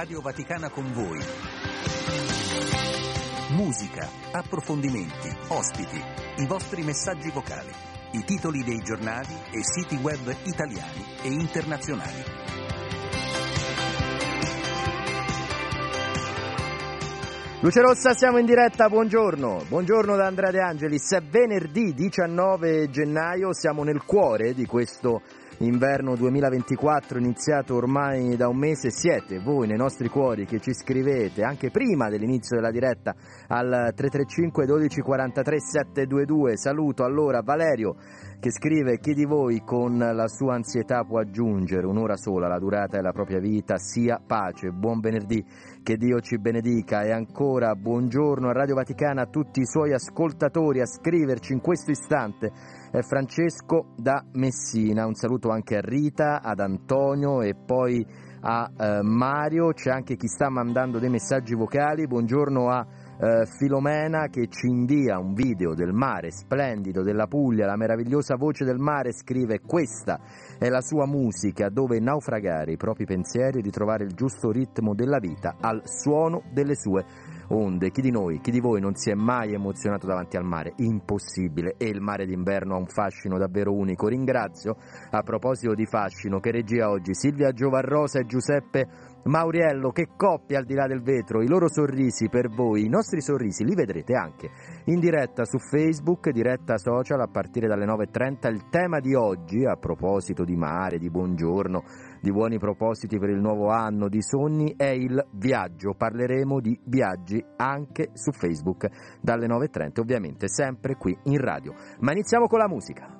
Radio Vaticana con voi. Musica, approfondimenti, ospiti, i vostri messaggi vocali, i titoli dei giornali e siti web italiani e internazionali. Luce Rossa, siamo in diretta, buongiorno. Buongiorno da Andrea De Angelis. È venerdì 19 gennaio, siamo nel cuore di questo inverno 2024 iniziato ormai da un mese. Siete voi nei nostri cuori che ci scrivete anche prima dell'inizio della diretta al 335 12 43 722. Saluto allora Valerio che scrive chi di voi con la sua ansietà può aggiungere un'ora sola alla durata della propria vita, sia pace, buon venerdì, che Dio ci benedica e ancora buongiorno a Radio Vaticana a tutti i suoi ascoltatori a scriverci in questo istante Francesco da Messina, un saluto anche a Rita, ad Antonio e poi a eh, Mario, c'è anche chi sta mandando dei messaggi vocali, buongiorno a eh, Filomena che ci invia un video del mare splendido della Puglia, la meravigliosa voce del mare, scrive questa è la sua musica dove naufragare i propri pensieri e ritrovare il giusto ritmo della vita al suono delle sue onde. Chi di noi, chi di voi non si è mai emozionato davanti al mare? Impossibile. E il mare d'inverno ha un fascino davvero unico. Ringrazio, a proposito di fascino, che regia oggi Silvia Giovarrosa e Giuseppe Mauriello, che coppia al di là del vetro, i loro sorrisi per voi, i nostri sorrisi li vedrete anche in diretta su Facebook, diretta social a partire dalle 9.30. Il tema di oggi, a proposito di mare, di buongiorno, di buoni propositi per il nuovo anno, di sogni, è il viaggio. Parleremo di viaggi anche su Facebook dalle 9.30, ovviamente sempre qui in radio. Ma iniziamo con la musica.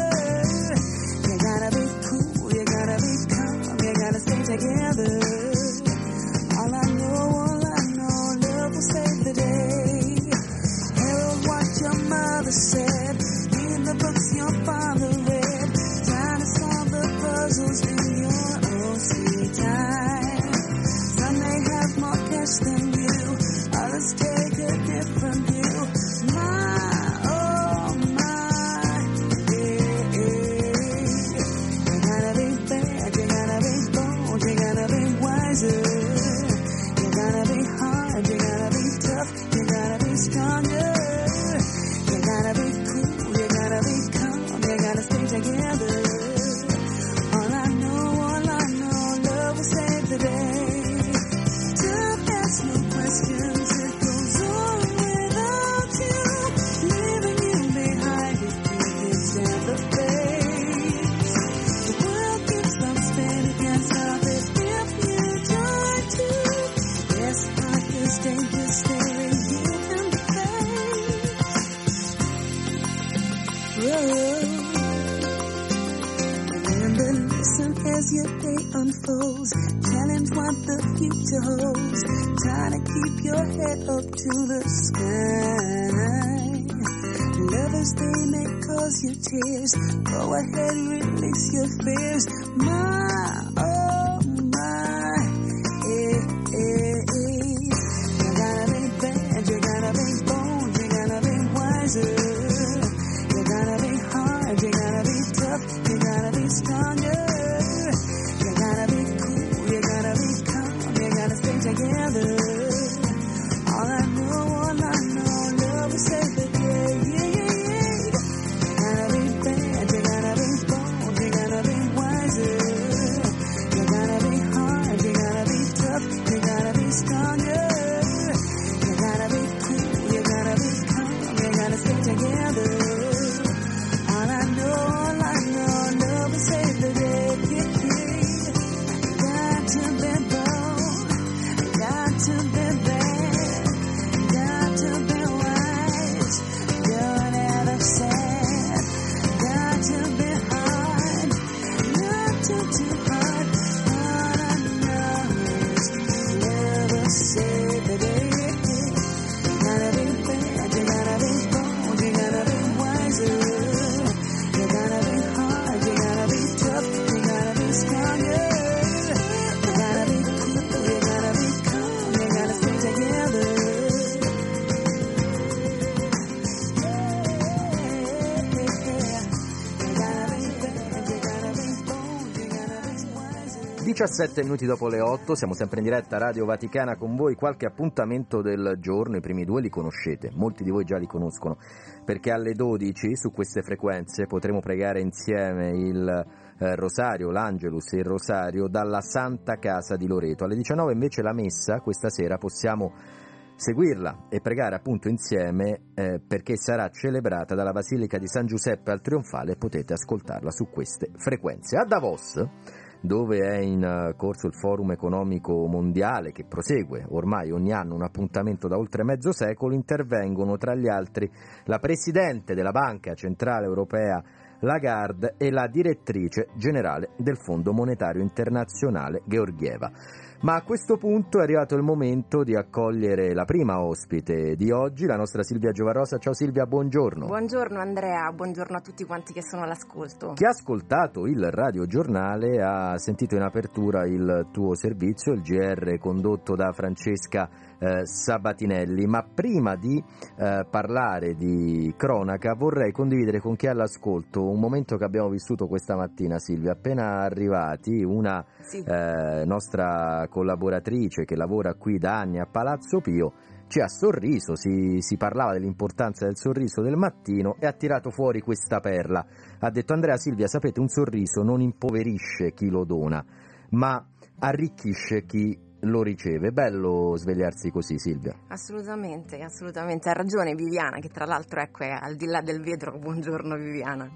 Together. 17 minuti dopo le 8, siamo sempre in diretta Radio Vaticana con voi, qualche appuntamento del giorno, i primi due li conoscete, molti di voi già li conoscono, perché alle 12 su queste frequenze potremo pregare insieme il eh, Rosario, l'Angelus e il Rosario dalla Santa Casa di Loreto. Alle 19 invece la messa, questa sera possiamo seguirla e pregare appunto insieme eh, perché sarà celebrata dalla Basilica di San Giuseppe al Trionfale e potete ascoltarla su queste frequenze. A Davos, dove è in corso il Forum economico mondiale che prosegue ormai ogni anno un appuntamento da oltre mezzo secolo, intervengono tra gli altri la Presidente della Banca Centrale Europea Lagarde e la direttrice generale del Fondo Monetario Internazionale Georgieva. Ma a questo punto è arrivato il momento di accogliere la prima ospite di oggi, la nostra Silvia Giovarosa. Ciao Silvia, buongiorno. Buongiorno Andrea, buongiorno a tutti quanti che sono all'ascolto. Chi ha ascoltato il radiogiornale ha sentito in apertura il tuo servizio, il GR condotto da Francesca eh, Sabatinelli, ma prima di eh, parlare di cronaca vorrei condividere con chi è all'ascolto un momento che abbiamo vissuto questa mattina Silvia, appena arrivati una Sì. eh, nostra collaboratrice che lavora qui da anni a Palazzo Pio ci ha sorriso, si, si parlava dell'importanza del sorriso del mattino e ha tirato fuori questa perla. Ha detto Andrea Silvia, sapete, un sorriso non impoverisce chi lo dona, ma arricchisce chi lo riceve. Bello svegliarsi così, Silvia. Assolutamente, assolutamente, ha ragione Viviana, che tra l'altro ecco è al di là del vetro. Buongiorno Viviana.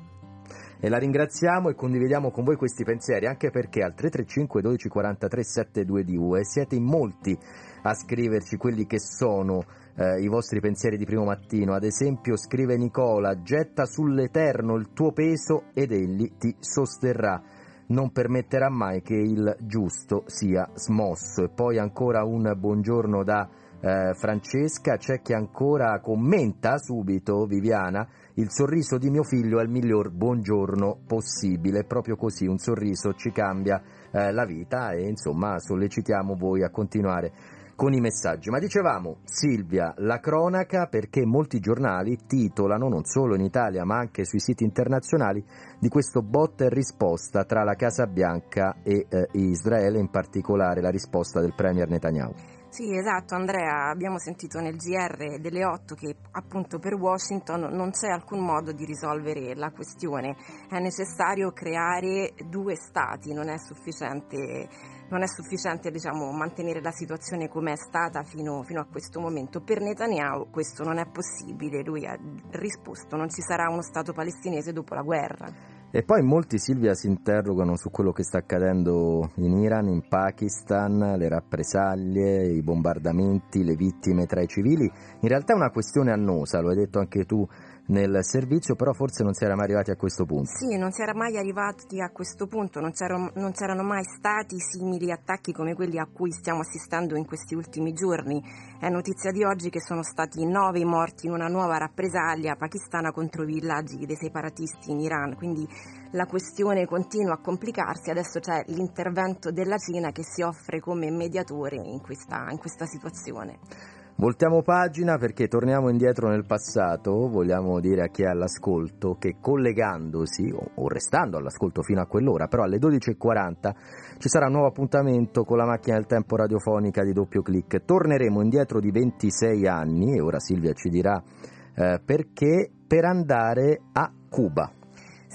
E la ringraziamo e condividiamo con voi questi pensieri, anche perché al 335 12 43 722 siete in molti a scriverci quelli che sono eh, i vostri pensieri di primo mattino. Ad esempio, scrive Nicola: Getta sull'Eterno il tuo peso ed egli ti sosterrà. Non permetterà mai che il giusto sia smosso. E poi ancora un buongiorno da eh, Francesca. C'è chi ancora commenta subito, Viviana. Il sorriso di mio figlio è il miglior buongiorno possibile. Proprio così, un sorriso ci cambia eh, la vita e insomma sollecitiamo voi a continuare con i messaggi. Ma dicevamo, Silvia, la cronaca perché molti giornali titolano, non solo in Italia ma anche sui siti internazionali, di questo botta e risposta tra la Casa Bianca e eh, Israele, in particolare la risposta del Premier Netanyahu. Sì, esatto Andrea, abbiamo sentito nel GR delle 8 che appunto per Washington non c'è alcun modo di risolvere la questione, è necessario creare due stati, non è sufficiente, non è sufficiente diciamo, mantenere la situazione come è stata fino, fino a questo momento. Per Netanyahu questo non è possibile, lui ha risposto non ci sarà uno stato palestinese dopo la guerra. E poi molti, Silvia, si interrogano su quello che sta accadendo in Iran, in Pakistan, le rappresaglie, i bombardamenti, le vittime tra i civili. In realtà è una questione annosa, lo hai detto anche tu nel servizio, però forse non si era mai arrivati a questo punto. Sì, non si era mai arrivati a questo punto, non, c'erano, non c'erano mai stati simili attacchi come quelli a cui stiamo assistendo in questi ultimi giorni. È notizia di oggi che sono stati nove morti in una nuova rappresaglia pakistana contro i villaggi dei separatisti in Iran, quindi la questione continua a complicarsi, adesso c'è l'intervento della Cina che si offre come mediatore in questa, in questa situazione. Voltiamo pagina perché torniamo indietro nel passato, vogliamo dire a chi è all'ascolto che collegandosi o, restando all'ascolto fino a quell'ora, però alle 12.40 ci sarà un nuovo appuntamento con la macchina del tempo radiofonica di doppio clic. Torneremo indietro di 26 anni e ora Silvia ci dirà eh, perché per andare a Cuba.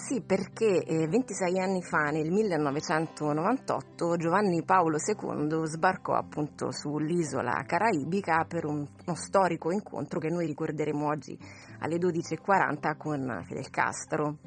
Sì, perché eh, 26 anni fa, nel 1998, Giovanni Paolo II sbarcò appunto sull'isola caraibica per un, uno storico incontro che noi ricorderemo oggi alle 12.40 con Fidel Castro.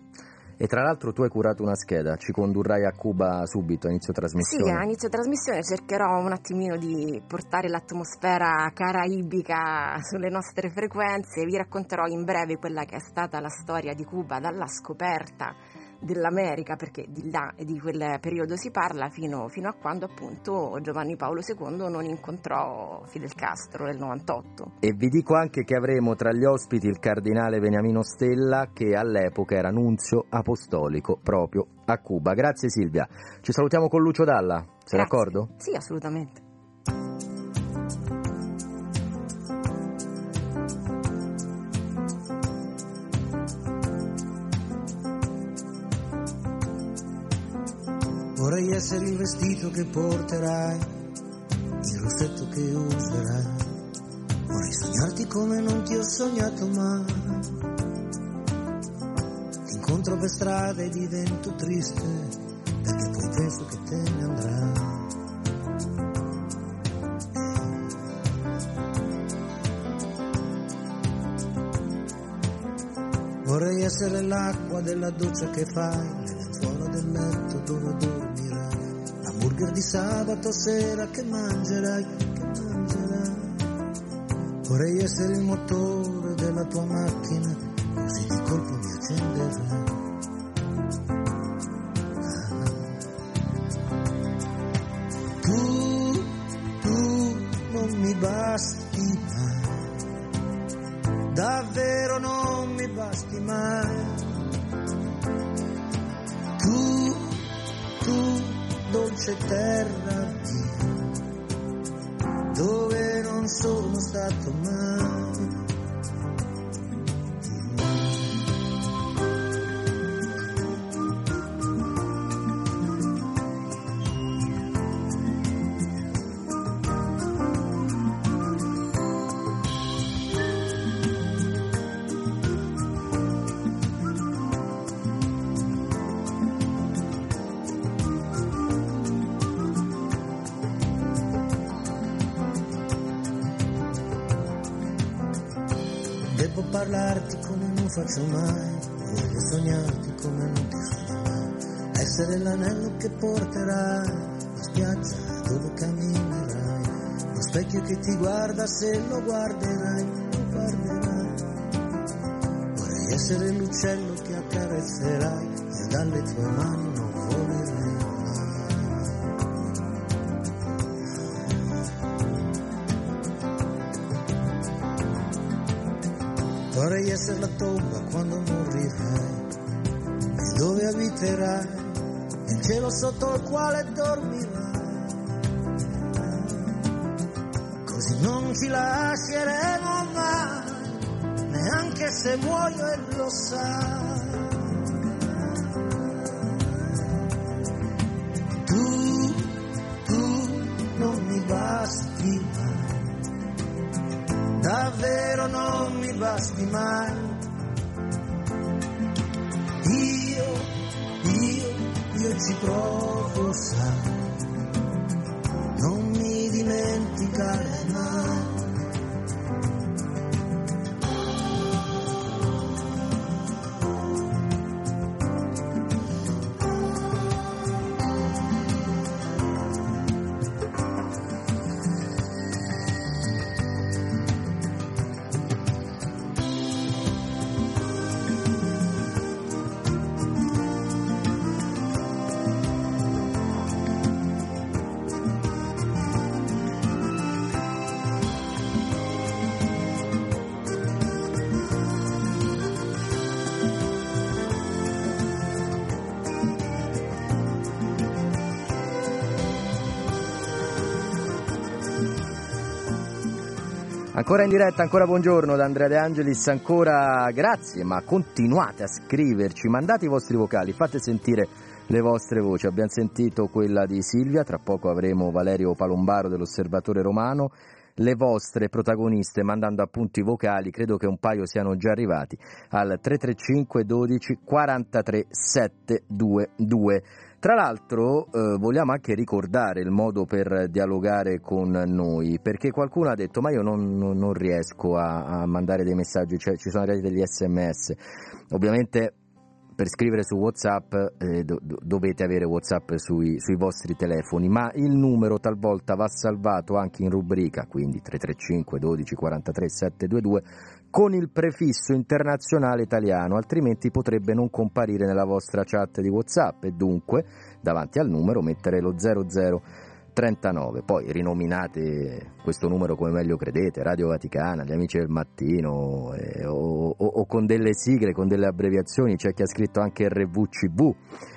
E tra l'altro tu hai curato una scheda, ci condurrai a Cuba subito a inizio trasmissione. Sì, a inizio trasmissione cercherò un attimino di portare l'atmosfera caraibica sulle nostre frequenze, vi racconterò in breve quella che è stata la storia di Cuba dalla scoperta dell'America, perché di là e di quel periodo si parla, fino, fino, a quando appunto Giovanni Paolo II non incontrò Fidel Castro nel 98. E vi dico anche che avremo tra gli ospiti il cardinale Beniamino Stella, che all'epoca era nunzio apostolico proprio a Cuba. Grazie Silvia. Ci salutiamo con Lucio Dalla, sei Grazie. d'accordo? Sì, assolutamente. Vorrei essere il vestito che porterai, il rossetto che userai. Vorrei sognarti come non ti ho sognato mai. Ti incontro per strada e divento triste, perché poi penso che te ne andrai. Vorrei essere l'acqua della doccia che fai, le lenzuola del letto dove dormirai, l'hamburger di sabato sera che mangerai, che mangerai. Vorrei essere il motore della tua macchina, così di colpo mi accenderai. Tu, tu non mi basti mai, davvero non mi basti mai. Dolce terra dove non sono stato mai. Faccio mai, voglio sognarti come non ti sogno mai, essere l'anello che porterai, la spiaggia dove camminerai, lo specchio che ti guarda se lo guarderai, lo guarderai. Vorrei essere l'uccello che accarezzerai e dalle tue mani non volerai. Vorrei essere la tomba sotto il quale dormirai. Così non ci lasceremo mai, neanche se muoio e lo sai. Tu, tu non mi basti mai, davvero non mi basti mai. Io, io, io ci provo, sai, Ancora in diretta, ancora buongiorno da Andrea De Angelis, ancora grazie, ma continuate a scriverci, mandate i vostri vocali, fate sentire le vostre voci. Abbiamo sentito quella di Silvia, tra poco avremo Valerio Palombaro dell'Osservatore Romano, le vostre protagoniste mandando appunti vocali, credo che un paio siano già arrivati al 335 12 43 722. Tra l'altro eh, vogliamo anche ricordare il modo per dialogare con noi, perché qualcuno ha detto ma io non, non, non riesco a, a, mandare dei messaggi, cioè ci sono arrivati degli sms. Ovviamente per scrivere su WhatsApp eh, do, dovete avere WhatsApp sui, sui, vostri telefoni, ma il numero talvolta va salvato anche in rubrica, quindi 335 12 43 722 con il prefisso internazionale italiano, altrimenti potrebbe non comparire nella vostra chat di WhatsApp e dunque davanti al numero mettere lo 00 39. Poi rinominate questo numero come meglio credete, Radio Vaticana, gli amici del mattino eh, o, o, o, con delle sigle, con delle abbreviazioni, c'è chi ha scritto anche RVCV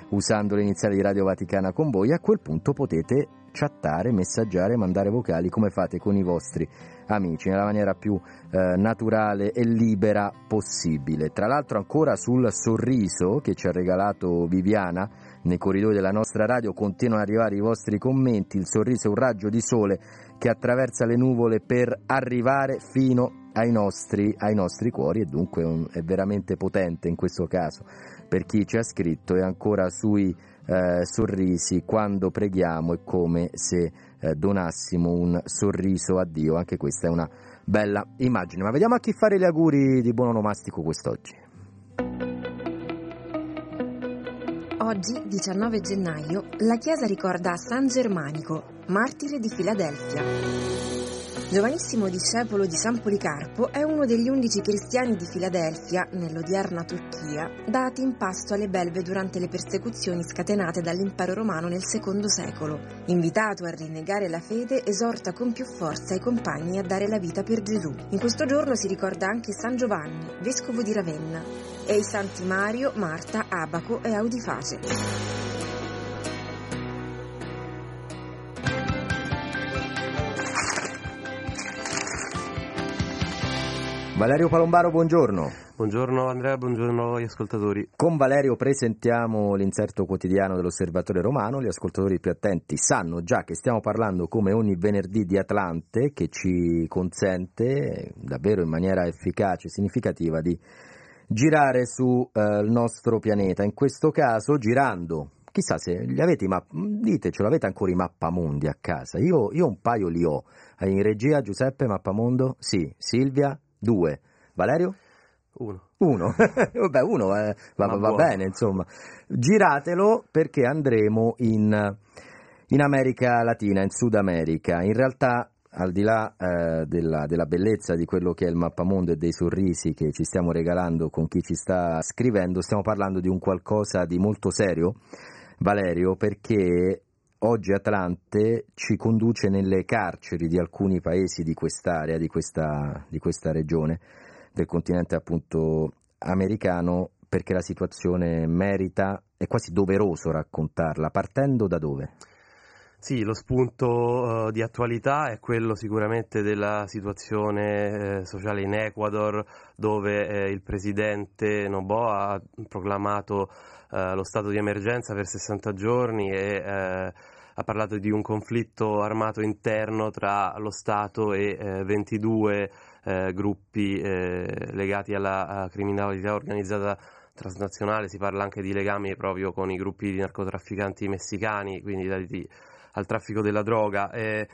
usando le iniziali di Radio Vaticana con voi, a quel punto potete chattare, messaggiare, mandare vocali come fate con i vostri amici nella maniera più eh, naturale e libera possibile. Tra l'altro ancora sul sorriso che ci ha regalato Viviana nei corridoi della nostra radio continuano ad arrivare i vostri commenti, il sorriso è un raggio di sole che attraversa le nuvole per arrivare fino ai nostri, ai nostri cuori e dunque un, è veramente potente in questo caso per chi ci ha scritto e ancora sui eh, sorrisi quando preghiamo è come se eh, donassimo un sorriso a Dio, anche questa è una bella immagine. Ma vediamo a chi fare gli auguri di buon onomastico quest'oggi. Oggi, 19 gennaio, la Chiesa ricorda San Germanico, martire di Filadelfia. Giovanissimo discepolo di San Policarpo, è uno degli undici cristiani di Filadelfia, nell'odierna Turchia, dati in pasto alle belve durante le persecuzioni scatenate dall'impero romano nel secondo secolo. Invitato a rinnegare la fede, esorta con più forza i compagni a dare la vita per Gesù. In questo giorno si ricorda anche San Giovanni, vescovo di Ravenna, e i santi Mario, Marta, Abaco e Audiface. Valerio Palombaro, buongiorno. Buongiorno Andrea, buongiorno agli ascoltatori. Con Valerio presentiamo l'inserto quotidiano dell'Osservatore Romano. Gli ascoltatori più attenti sanno già che stiamo parlando come ogni venerdì di Atlante che ci consente davvero in maniera efficace e significativa di girare sul eh, nostro pianeta. In questo caso girando chissà se li avete i mapp- ditecelo, avete ancora i mappamondi a casa? Io, io, un paio li ho. In regia Giuseppe Mappamondo? Sì. Silvia? Due. Valerio? Uno. Uno, vabbè, uno eh, va, va, bene, insomma. Giratelo perché andremo in, in, America Latina, in Sud America. In realtà, al di là eh, della, della, bellezza di quello che è il mappamondo e dei sorrisi che ci stiamo regalando con chi ci sta scrivendo, stiamo parlando di un qualcosa di molto serio, Valerio, perché oggi Atlante ci conduce nelle carceri di alcuni paesi di quest'area, di questa, di questa regione del continente appunto americano, perché la situazione merita, è quasi doveroso raccontarla, partendo da dove? Sì, lo spunto uh, di attualità è quello sicuramente della situazione eh, sociale in Ecuador, dove eh, il presidente Noboa ha proclamato eh, lo stato di emergenza per 60 giorni e eh, ha parlato di un conflitto armato interno tra lo Stato e 22 eh, gruppi legati alla criminalità organizzata transnazionale, si parla anche di legami proprio con i gruppi di narcotrafficanti messicani, quindi dati al traffico della droga. E,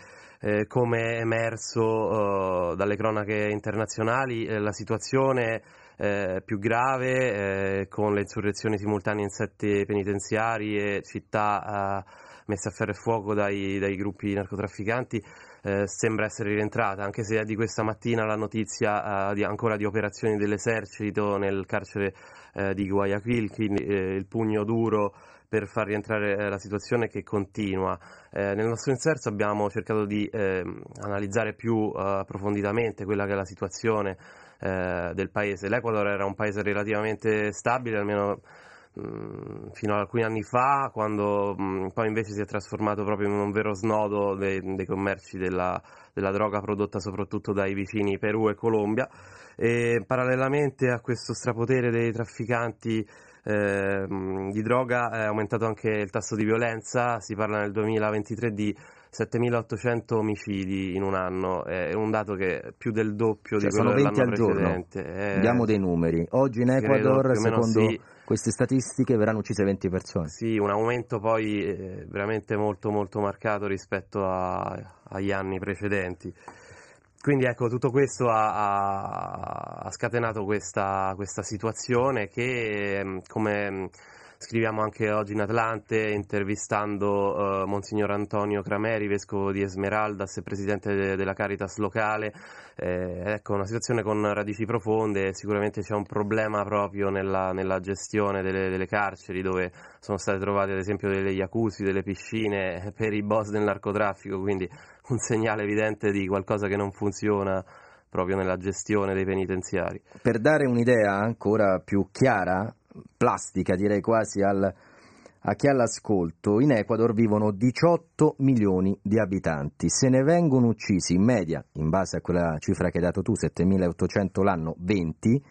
eh, come è emerso uh, dalle cronache internazionali, eh, la situazione eh, più grave eh, con le insurrezioni simultanee in sette penitenziari e città messe a ferro e fuoco dai, dai gruppi narcotrafficanti eh, sembra essere rientrata, anche se è di questa mattina la notizia eh, di, ancora di operazioni dell'esercito nel carcere eh, di Guayaquil, quindi il pugno duro per far rientrare eh, la situazione che continua. Eh, nel nostro inserto abbiamo cercato di eh, analizzare più eh, approfonditamente quella che è la situazione eh, del paese. L'Ecuador era un paese relativamente stabile, almeno mm, fino ad alcuni anni fa, quando mm, poi invece si è trasformato proprio in un vero snodo dei, dei commerci della, della droga prodotta soprattutto dai vicini Perù e Colombia. E parallelamente a questo strapotere dei trafficanti eh, di droga è aumentato anche il tasso di violenza, si parla nel 2023 di 7.800 omicidi in un anno, è un dato che è più del doppio cioè, di quello dell'anno al precedente. Giorno. Diamo dei numeri. Oggi in Ecuador, secondo sì. queste statistiche, verranno uccise 20 persone. Sì, un aumento poi eh, veramente molto molto marcato rispetto a, agli anni precedenti. quindi ecco, tutto questo ha, ha, ha scatenato questa, questa, situazione che, mm, come mm, scriviamo anche oggi in Atlante, intervistando uh, Monsignor Antonio Crameri, vescovo di Esmeraldas e presidente de- della Caritas locale, eh, ecco, una situazione con radici profonde, sicuramente c'è un problema proprio nella, nella gestione delle, delle, carceri dove sono state trovate ad esempio delle jacuzzi, delle piscine per i boss del narcotraffico, quindi un segnale evidente di qualcosa che non funziona proprio nella gestione dei penitenziari. Per dare un'idea ancora più chiara, plastica direi quasi al, a chi ha l'ascolto, in Ecuador vivono 18 milioni di abitanti, se ne vengono uccisi in media, in base a quella cifra che hai dato tu, 7.800 l'anno, 20,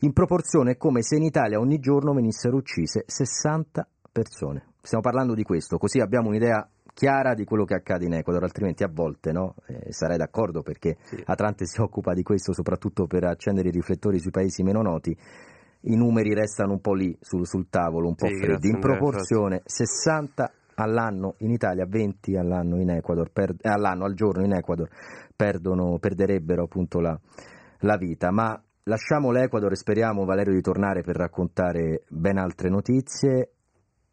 in proporzione come se in Italia ogni giorno venissero uccise 60 persone. Stiamo parlando di questo, così abbiamo un'idea chiara di quello che accade in Ecuador, altrimenti a volte no? eh, sarei d'accordo perché sì. Atlante si occupa di questo soprattutto per accendere i riflettori sui paesi meno noti. I numeri restano un po' lì sul, sul tavolo, un po' sì, freddi. In proporzione 60 all'anno in Italia, 20 all'anno in Ecuador, per, eh, all'anno, al giorno in Ecuador, perdono, perderebbero appunto la, la vita. Ma lasciamo l'Ecuador e speriamo Valerio di tornare per raccontare ben altre notizie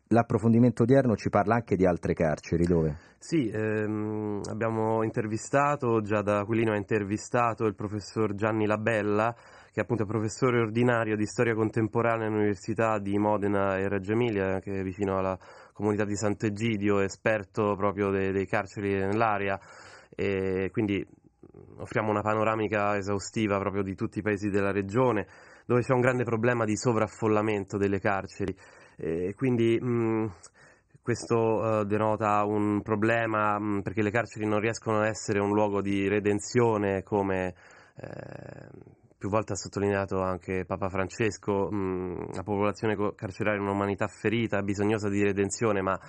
l'approfondimento odierno ci parla anche di altre carceri, dove? Sì, ehm, abbiamo intervistato, già da Aquilino ha intervistato il professor Gianni Labella, che appunto professore ordinario di storia contemporanea all'Università di Modena e Reggio Emilia, che è vicino alla comunità di Sant'Egidio, esperto proprio dei, dei carceri nell'area, e quindi offriamo una panoramica esaustiva proprio di tutti i paesi della regione, dove c'è un grande problema di sovraffollamento delle carceri. E quindi mh, questo uh, denota un problema mh, perché le carceri non riescono a essere un luogo di redenzione come eh, più volte ha sottolineato anche Papa Francesco, mh, la popolazione carceraria è un'umanità ferita, bisognosa di redenzione, ma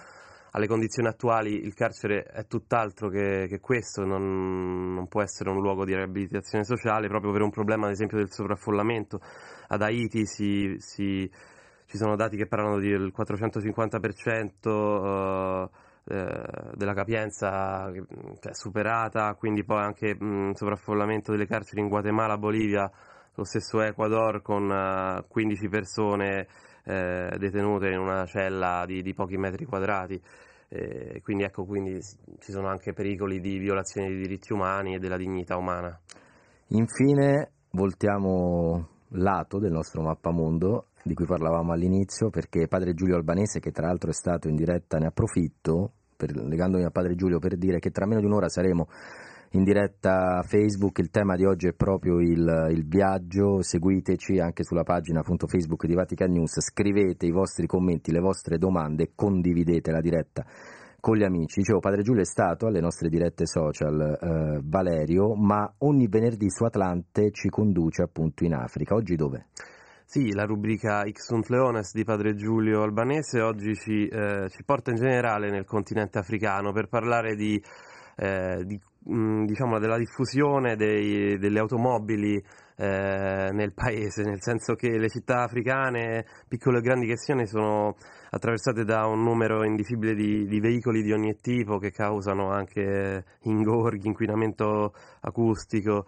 alle condizioni attuali il carcere è tutt'altro che, che questo, non, non, può essere un luogo di riabilitazione sociale proprio per un problema ad esempio del sovraffollamento. Ad Haiti si, si ci sono dati che parlano del 450% eh, eh, della capienza cioè, superata, quindi poi anche mh, sovraffollamento delle carceri in Guatemala, Bolivia, lo stesso Ecuador con uh, 15 persone eh, detenute in una cella di, di pochi metri quadrati. Eh, quindi ecco, quindi ci sono anche pericoli di violazione dei diritti umani e della dignità umana. Infine voltiamo lato del nostro mappamondo di cui parlavamo all'inizio, perché padre Giulio Albanese, che tra l'altro è stato in diretta, ne approfitto, per, legandomi a padre Giulio, per dire che tra meno di un'ora saremo in diretta Facebook, il tema di oggi è proprio il, il, viaggio, seguiteci anche sulla pagina appunto, Facebook di Vatican News, scrivete i vostri commenti, le vostre domande, condividete la diretta con gli amici. Dicevo, Padre Giulio è stato alle nostre dirette social eh, Valerio, ma ogni venerdì su Atlante ci conduce appunto in Africa. Oggi dove? Sì, la rubrica Ixunt Leones di Padre Giulio Albanese oggi ci, eh, ci porta in generale nel continente africano per parlare di, eh, di, mh, mm, diciamo, della diffusione dei, delle automobili eh, nel paese, nel senso che le città africane, piccole e grandi che siano, sono attraversate da un numero indicibile di, di veicoli di ogni tipo che causano anche ingorghi, inquinamento acustico.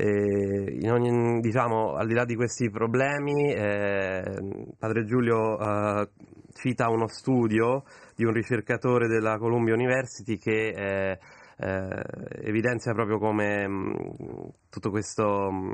Ogni, diciamo, al di là di questi problemi, eh, Padre Giulio eh, cita uno studio di un ricercatore della Columbia University che eh, eh evidenzia proprio come mh, mm, tutto questo. Mh, mm,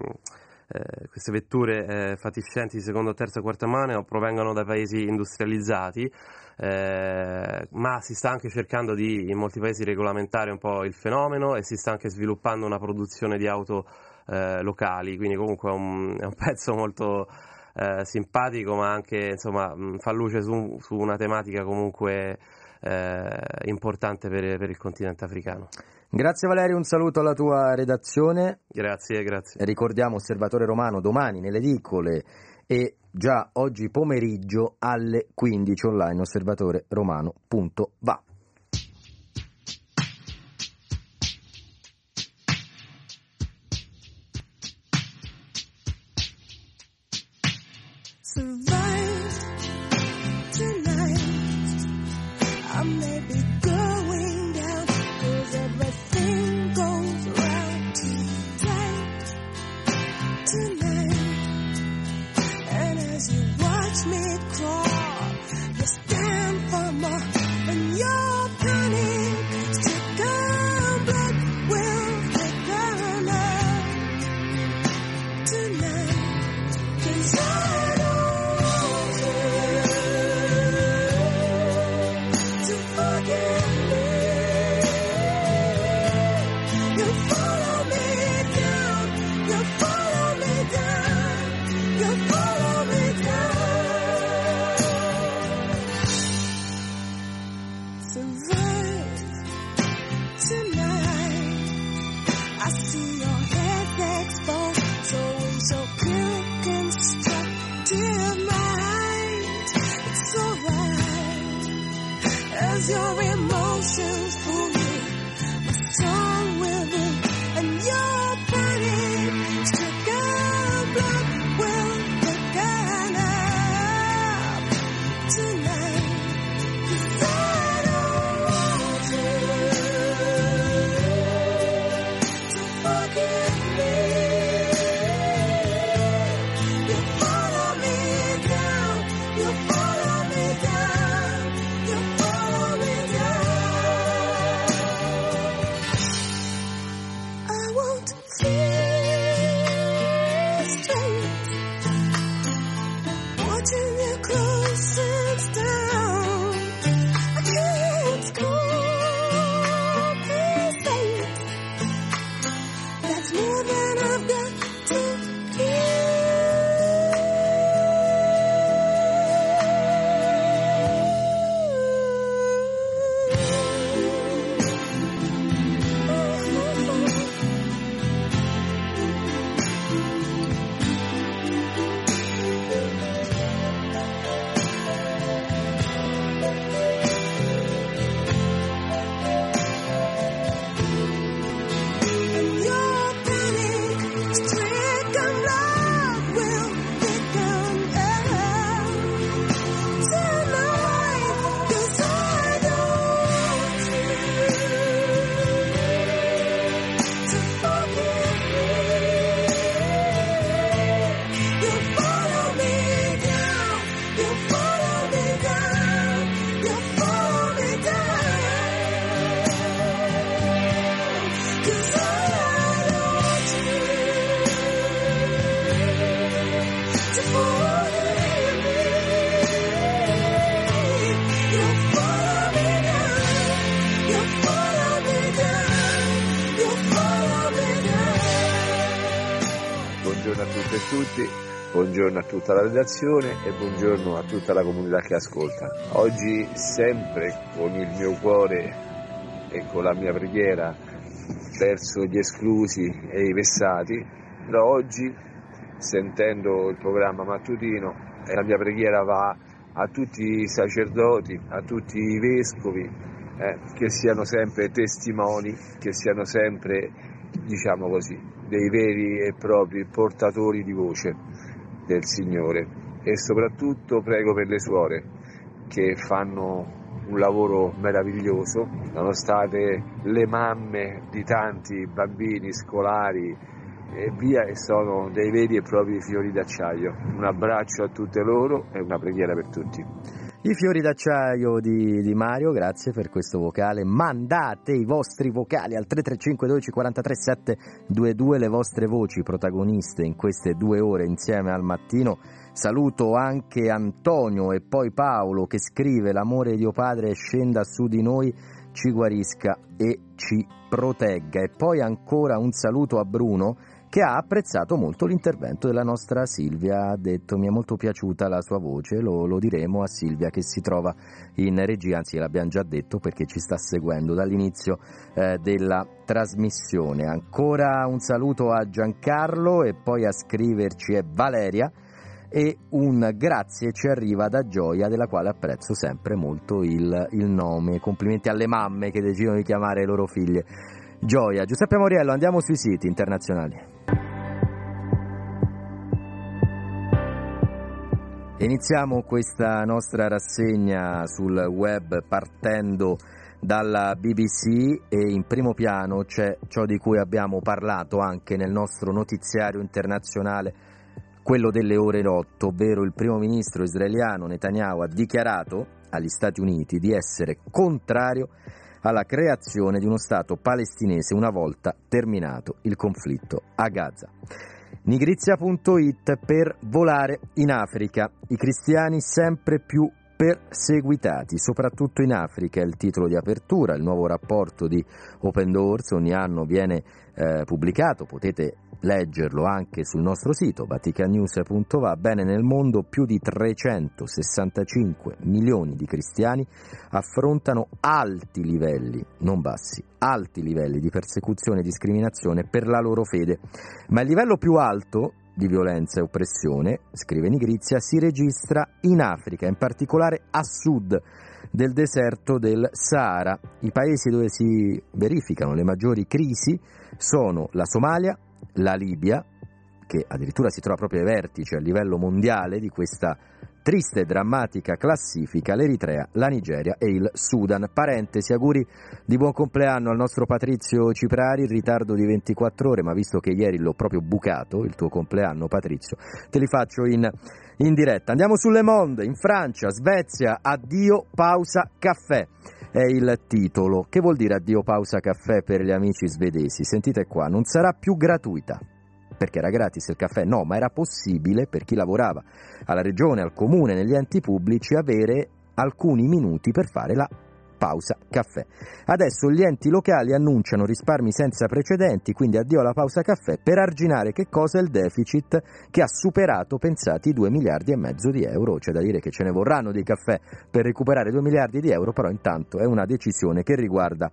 eh, queste vetture eh, fatiscenti di seconda, terza e quarta mano provengono da paesi industrializzati, eh, ma si sta anche cercando di in molti paesi regolamentare un po' il fenomeno e si sta anche sviluppando una produzione di auto eh, locali, quindi comunque è un, è un pezzo molto eh, simpatico ma anche insomma, fa luce su, su una tematica comunque eh, importante per, per il continente africano. Grazie Valerio, un saluto alla tua redazione. Grazie, grazie. Ricordiamo Osservatore Romano domani nelle edicole e già oggi pomeriggio alle 15 online osservatoreromano.va. tutta la redazione e buongiorno a tutta la comunità che ascolta. Oggi sempre con il mio cuore e con la mia preghiera verso gli esclusi e i vessati, però oggi sentendo il programma mattutino la mia preghiera va a tutti i sacerdoti, a tutti i vescovi, eh, che siano sempre testimoni, che siano sempre, diciamo così, dei veri e propri portatori di voce del Signore e soprattutto prego per le suore che fanno un lavoro meraviglioso, nonostante le mamme di tanti bambini scolari e via e sono dei veri e propri fiori d'acciaio. Un abbraccio a tutte loro e una preghiera per tutti. I fiori d'acciaio di, di, Mario, grazie per questo vocale. Mandate i vostri vocali al 335 12 43 722 le vostre voci protagoniste in queste due ore insieme al mattino. Saluto anche Antonio e poi Paolo che scrive l'amore di Dio Padre scenda su di noi, ci guarisca e ci protegga. E poi ancora un saluto a Bruno che ha apprezzato molto l'intervento della nostra Silvia, ha detto mi è molto piaciuta la sua voce, lo, lo diremo a Silvia che si trova in regia, anzi l'abbiamo già detto perché ci sta seguendo dall'inizio eh, della trasmissione. Ancora un saluto a Giancarlo e poi a scriverci è Valeria e un grazie ci arriva da Gioia della quale apprezzo sempre molto il, il nome. Complimenti alle mamme che decidono di chiamare le loro figlie. Gioia. Giuseppe Moriello, andiamo sui siti internazionali. Iniziamo questa nostra rassegna sul web partendo dalla BBC e in primo piano c'è ciò di cui abbiamo parlato anche nel nostro notiziario internazionale, quello delle ore 8, ovvero il primo ministro israeliano Netanyahu ha dichiarato agli Stati Uniti di essere contrario alla creazione di uno Stato palestinese una volta terminato il conflitto a Gaza. Nigrizia.it per volare in Africa. I cristiani sempre più perseguitati, soprattutto in Africa, è il titolo di apertura, il nuovo rapporto di Open Doors ogni anno viene eh, pubblicato, potete leggerlo anche sul nostro sito vaticanews.va. Bene, nel mondo più di 365 milioni di cristiani affrontano alti livelli, non bassi, alti livelli di persecuzione e discriminazione per la loro fede. Ma il livello più alto di violenza e oppressione, scrive Nigrizia, si registra in Africa, in particolare a sud del deserto del Sahara. I paesi dove si verificano le maggiori crisi sono la Somalia, la Libia, che addirittura si trova proprio ai vertici a livello mondiale di questa triste e drammatica classifica l'Eritrea, la Nigeria e il Sudan. Parentesi, auguri di buon compleanno al nostro Patrizio Ciprari, in ritardo di 24 ore, ma visto che ieri l'ho proprio bucato, il tuo compleanno Patrizio, te li faccio in, in diretta. Andiamo sulle Monde, in Francia, Svezia, addio, pausa, caffè. È il titolo. Che vuol dire addio pausa caffè per gli amici svedesi? Sentite qua, non sarà più gratuita perché era gratis il caffè, no, ma era possibile per chi lavorava alla regione, al comune, negli enti pubblici avere alcuni minuti per fare la pausa caffè. Adesso gli enti locali annunciano risparmi senza precedenti, quindi addio alla pausa caffè per arginare che cosa il deficit che ha superato, pensati, 2 miliardi e mezzo di euro. C'è da dire che ce ne vorranno dei caffè per recuperare 2 miliardi di euro, però intanto è una decisione che riguarda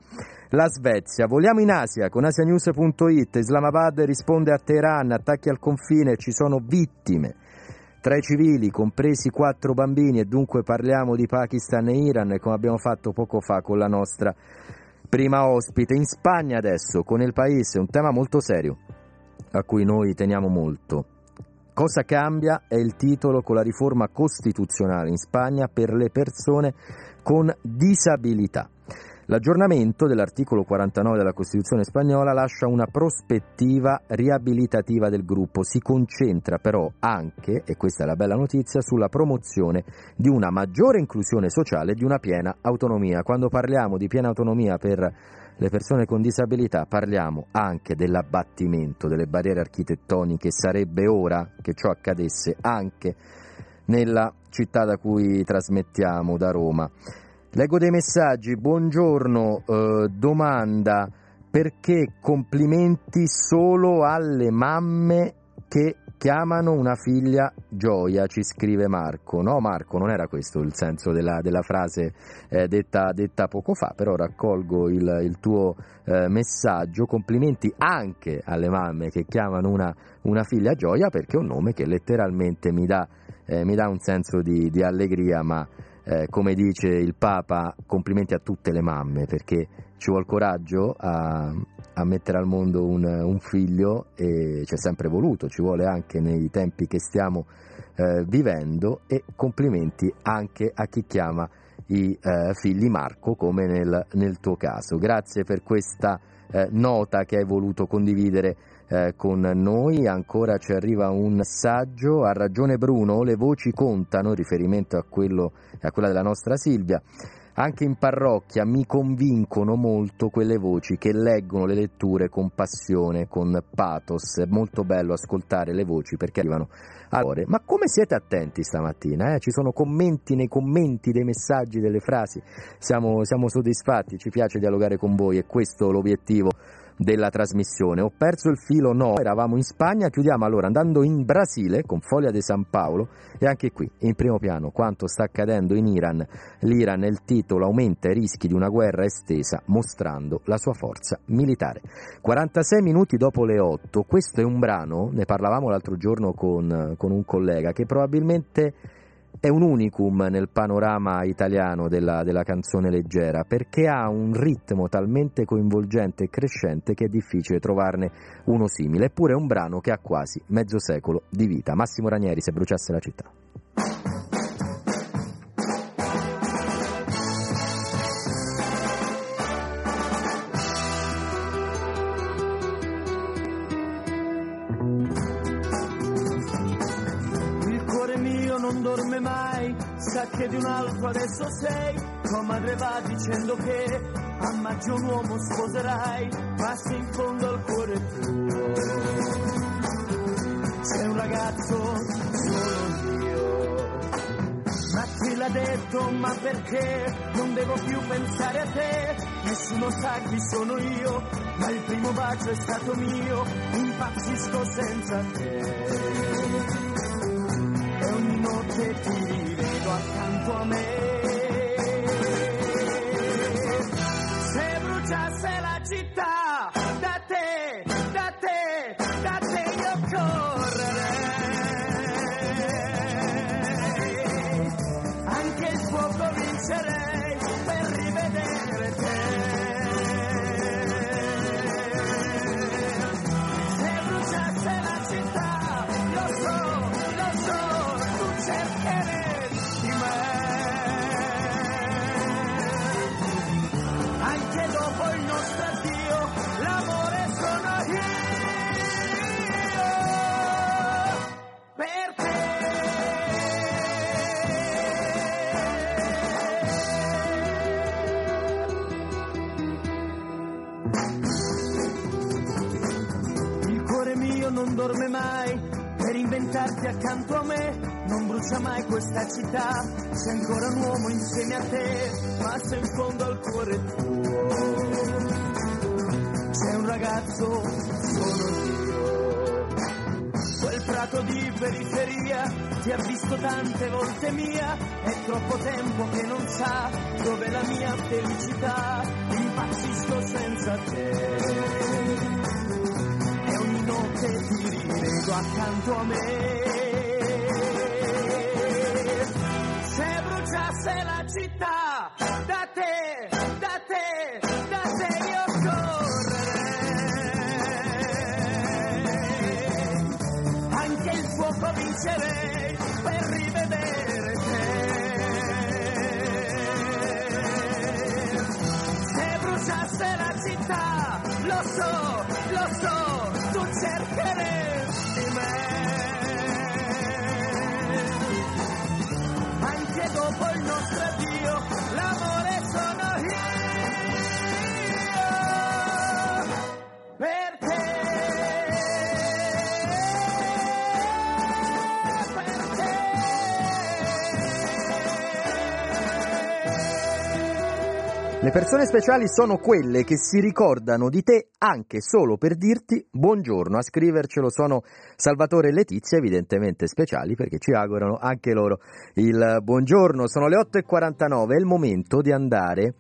la Svezia. Vogliamo in Asia con asianews.it. Islamabad risponde a Teheran, attacchi al confine, ci sono vittime tra i civili, compresi quattro bambini, e dunque parliamo di Pakistan e Iran, come abbiamo fatto poco fa con la nostra prima ospite. In Spagna adesso, con il paese, un tema molto serio, a cui noi teniamo molto. Cosa cambia è il titolo con la riforma costituzionale in Spagna per le persone con disabilità. L'aggiornamento dell'articolo 49 della Costituzione spagnola lascia una prospettiva riabilitativa del gruppo, si concentra però anche, e questa è la bella notizia, sulla promozione di una maggiore inclusione sociale e di una piena autonomia. Quando parliamo di piena autonomia per le persone con disabilità parliamo anche dell'abbattimento delle barriere architettoniche, sarebbe ora che ciò accadesse anche nella città da cui trasmettiamo da Roma. Leggo dei messaggi, buongiorno, eh, domanda, perché complimenti solo alle mamme che chiamano una figlia gioia, ci scrive Marco. No Marco, non era questo il senso della, della frase eh, detta, detta, poco fa, però raccolgo il, il tuo eh, messaggio, complimenti anche alle mamme che chiamano una, una, figlia gioia perché è un nome che letteralmente mi dà, eh, mi dà un senso di, di allegria, ma eh, come dice il Papa, complimenti a tutte le mamme perché ci vuole coraggio a, a mettere al mondo un, un, figlio e ci è sempre voluto, ci vuole anche nei tempi che stiamo eh, vivendo e complimenti anche a chi chiama i eh, figli Marco come nel, nel, tuo caso. Grazie per questa eh, nota che hai voluto condividere eh, con noi. Ancora ci arriva un messaggio, ha ragione Bruno, le voci contano, riferimento a, quello, a quella della nostra Silvia. Anche in parrocchia mi convincono molto quelle voci che leggono le letture con passione, con pathos. È molto bello ascoltare le voci perché arrivano a cuore. Ma come siete attenti stamattina? Eh? Ci sono commenti nei commenti dei messaggi, delle frasi. Siamo, siamo soddisfatti, ci piace dialogare con voi e questo è l'obiettivo della trasmissione. Ho perso il filo, no, eravamo in Spagna, chiudiamo allora andando in Brasile con Foglia di San Paolo e anche qui in primo piano quanto sta accadendo in Iran. L'Iran nel titolo aumenta i rischi di una guerra estesa mostrando la sua forza militare. 46 minuti dopo le 8, questo è un brano, ne parlavamo l'altro giorno con, con un collega, che probabilmente è un unicum nel panorama italiano della, della, canzone leggera perché ha un ritmo talmente coinvolgente e crescente che è difficile trovarne uno simile, eppure è un brano che ha quasi mezzo secolo di vita. Massimo Ranieri se bruciasse la città. Sa che di un altro adesso sei, tua madre va dicendo che a maggio un uomo sposerai, se in fondo al cuore tuo. Sei un ragazzo solo io. Ma chi l'ha detto, ma perché? Non devo più pensare a te, nessuno sa chi sono io, ma il primo bacio è stato mio, impazzisco senza te. E ogni notte ti rivedo accanto a me. Se bruciasse la città, inventarti accanto a me. Non brucia mai questa città, c'è ancora un uomo insieme a te, se in fondo al cuore tuo c'è un ragazzo, sono io. Quel prato di periferia ti ha visto tante volte mia, è troppo tempo che non sa dove la mia felicità, impazzisco senza te. Notte ti rivedo accanto a me. Se bruciasse la città, da te, da te, da te io correrei. Anche il fuoco vincerei Le persone speciali sono quelle che si ricordano di te anche solo per dirti buongiorno. A scrivercelo sono Salvatore e Letizia, evidentemente speciali perché ci augurano anche loro il buongiorno. Sono le 8.49, è il momento di andare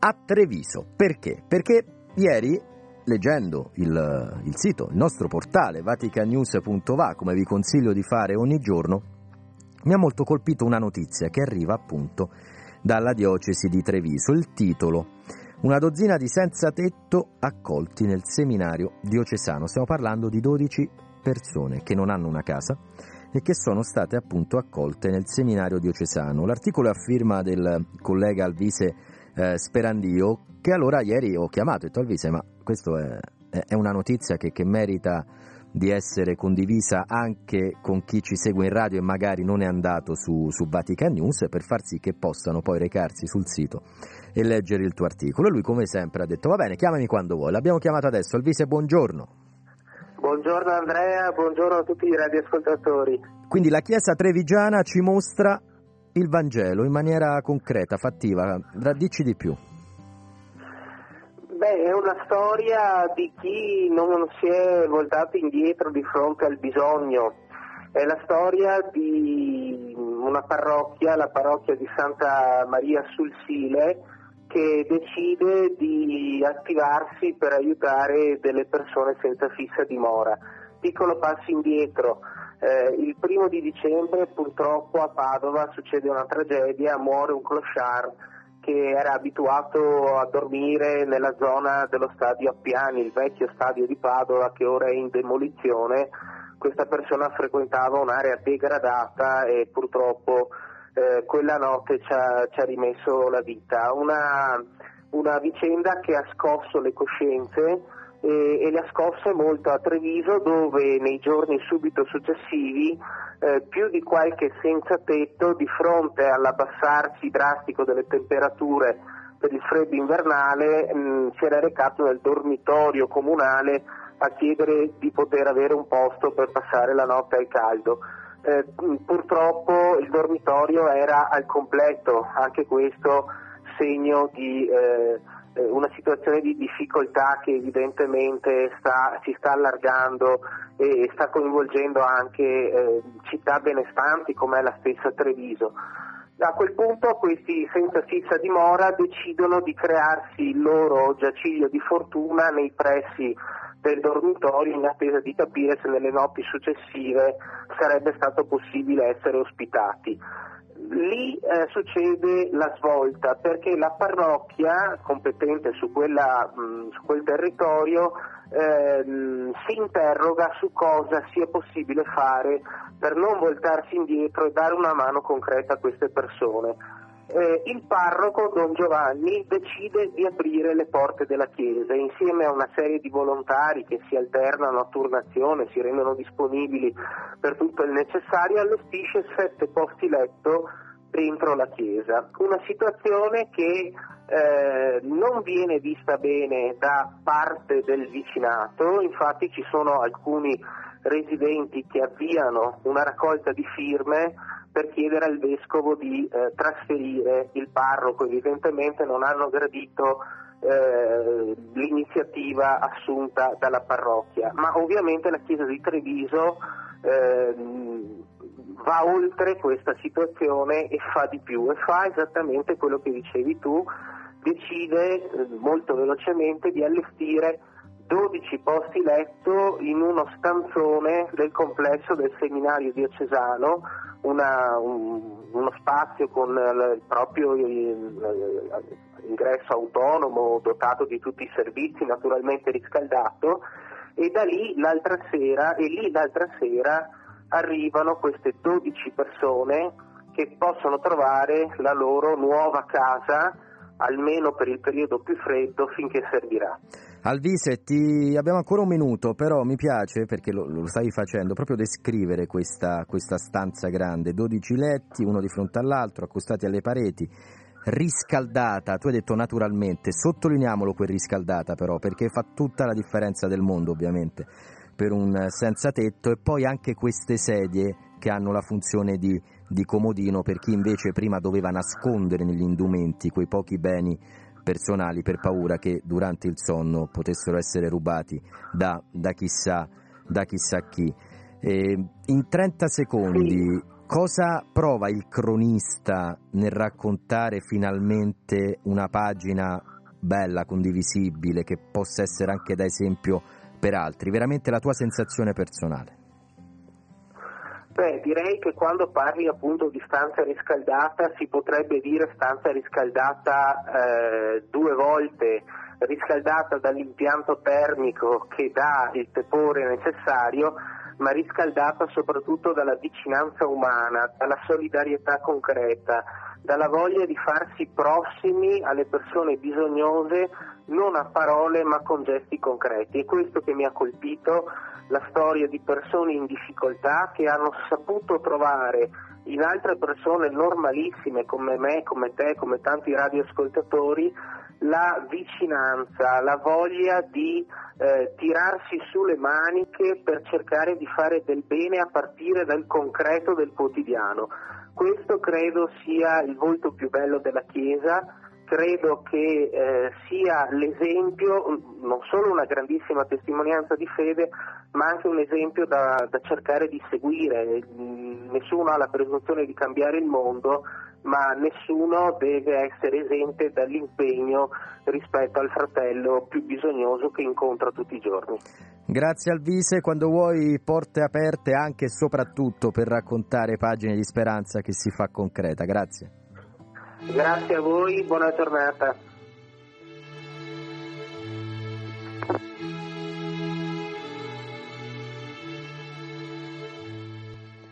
a Treviso. Perché? Perché ieri, leggendo il, il sito, il nostro portale vaticanews.va, come vi consiglio di fare ogni giorno, mi ha molto colpito una notizia che arriva appunto dalla diocesi di Treviso. Il titolo Una dozzina di senza tetto accolti nel seminario diocesano. Stiamo parlando di 12 persone che non hanno una casa e che sono state appunto accolte nel seminario diocesano. L'articolo è a firma del collega Alvise eh, Sperandio che allora ieri ho chiamato e ho detto Alvise ma questa è, è una notizia che, che merita di essere condivisa anche con chi ci segue in radio e magari non è andato su, su Vatican News per far sì che possano poi recarsi sul sito e leggere il tuo articolo. Lui come sempre ha detto va bene, chiamami quando vuoi. L'abbiamo chiamato adesso. Alvise, buongiorno. Buongiorno Andrea, buongiorno a tutti i radioascoltatori. Quindi la Chiesa trevigiana ci mostra il Vangelo in maniera concreta, fattiva. Dici di più. Beh, è una storia di chi non si è voltato indietro di fronte al bisogno. È la storia di una parrocchia, la parrocchia di Santa Maria sul Sile, che decide di attivarsi per aiutare delle persone senza fissa dimora. Piccolo passo indietro. Eh, il primo di dicembre purtroppo a Padova succede una tragedia, muore un clochard che era abituato a dormire nella zona dello stadio Appiani, il vecchio stadio di Padova che ora è in demolizione. Questa persona frequentava un'area degradata e purtroppo eh, quella notte ci ha, ci ha, rimesso la vita. Una, una vicenda che ha scosso le coscienze e, e le ha scosse molto a Treviso dove nei giorni subito successivi eh, più di qualche senza tetto di fronte all'abbassarsi drastico delle temperature per il freddo invernale mh, si era recato nel dormitorio comunale a chiedere di poter avere un posto per passare la notte al caldo. Eh, purtroppo il dormitorio era al completo, anche questo segno di eh, una situazione di difficoltà che evidentemente sta, si sta allargando e sta coinvolgendo anche eh, città benestanti come la stessa Treviso. A quel punto questi senza fissa dimora decidono di crearsi il loro giaciglio di fortuna nei pressi del dormitorio in attesa di capire se nelle notti successive sarebbe stato possibile essere ospitati lì eh, succede la svolta perché la parrocchia competente su, quella, mh, su quel territorio eh, si interroga su cosa sia possibile fare per non voltarsi indietro e dare una mano concreta a queste persone. Eh, il parroco Don Giovanni decide di aprire le porte della chiesa insieme a una serie di volontari che si alternano a turnazione, si rendono disponibili per tutto il necessario, allestisce sette posti letto dentro la chiesa. Una situazione che eh, non viene vista bene da parte del vicinato, infatti ci sono alcuni residenti che avviano una raccolta di firme per chiedere al vescovo di eh, trasferire il parroco, evidentemente non hanno gradito eh, l'iniziativa assunta dalla parrocchia, ma ovviamente la Chiesa di Treviso eh, va oltre questa situazione e fa di più e fa esattamente quello che dicevi tu, decide eh, molto velocemente di allestire 12 posti letto in uno stanzone del complesso del seminario diocesano, una, un, uno spazio con il proprio ingresso autonomo, dotato di tutti i servizi, naturalmente riscaldato, e da lì l'altra sera, e lì l'altra sera arrivano queste 12 persone che possono trovare la loro nuova casa almeno per il periodo più freddo finché servirà. Alvise, ti... abbiamo ancora un minuto, però mi piace, perché lo, lo stai facendo, proprio descrivere questa, questa stanza grande, 12 letti, uno di fronte all'altro, accostati alle pareti, riscaldata, tu hai detto naturalmente, sottolineiamolo quel riscaldata però, perché fa tutta la differenza del mondo ovviamente per un senza tetto. E poi anche queste sedie che hanno la funzione di, di comodino per chi invece prima doveva nascondere negli indumenti quei pochi beni personali per paura che durante il sonno potessero essere rubati da, da, chissà, da chissà, chi. E in 30 secondi cosa prova il cronista nel raccontare finalmente una pagina bella, condivisibile, che possa essere anche da esempio per altri, veramente la tua sensazione personale? Beh, direi che quando parli appunto di stanza riscaldata si potrebbe dire stanza riscaldata eh, due volte, riscaldata dall'impianto termico che dà il tepore necessario, ma riscaldata soprattutto dalla vicinanza umana, dalla solidarietà concreta, dalla voglia di farsi prossimi alle persone bisognose non a parole ma con gesti concreti. È questo che mi ha colpito, la storia di persone in difficoltà che hanno saputo trovare in altre persone normalissime come me, come te, come tanti radioascoltatori, la vicinanza, la voglia di eh, tirarsi le maniche per cercare di fare del bene a partire dal concreto del quotidiano. Questo credo sia il volto più bello della Chiesa, credo che eh, sia l'esempio, non solo una grandissima testimonianza di fede, ma anche un esempio da, da cercare di seguire. Nessuno ha la presunzione di cambiare il mondo, ma nessuno deve essere esente dall'impegno rispetto al fratello più bisognoso che incontra tutti i giorni. Grazie Alvise, quando vuoi porte aperte anche e soprattutto per raccontare pagine di speranza che si fa concreta. Grazie. Grazie a voi, buona giornata.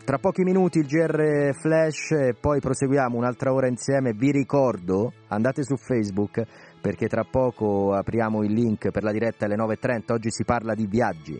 Tra pochi minuti il GR Flash poi proseguiamo un'altra ora insieme. Vi ricordo, andate su Facebook perché tra poco apriamo il link per la diretta alle 9.30. Oggi si parla di viaggi.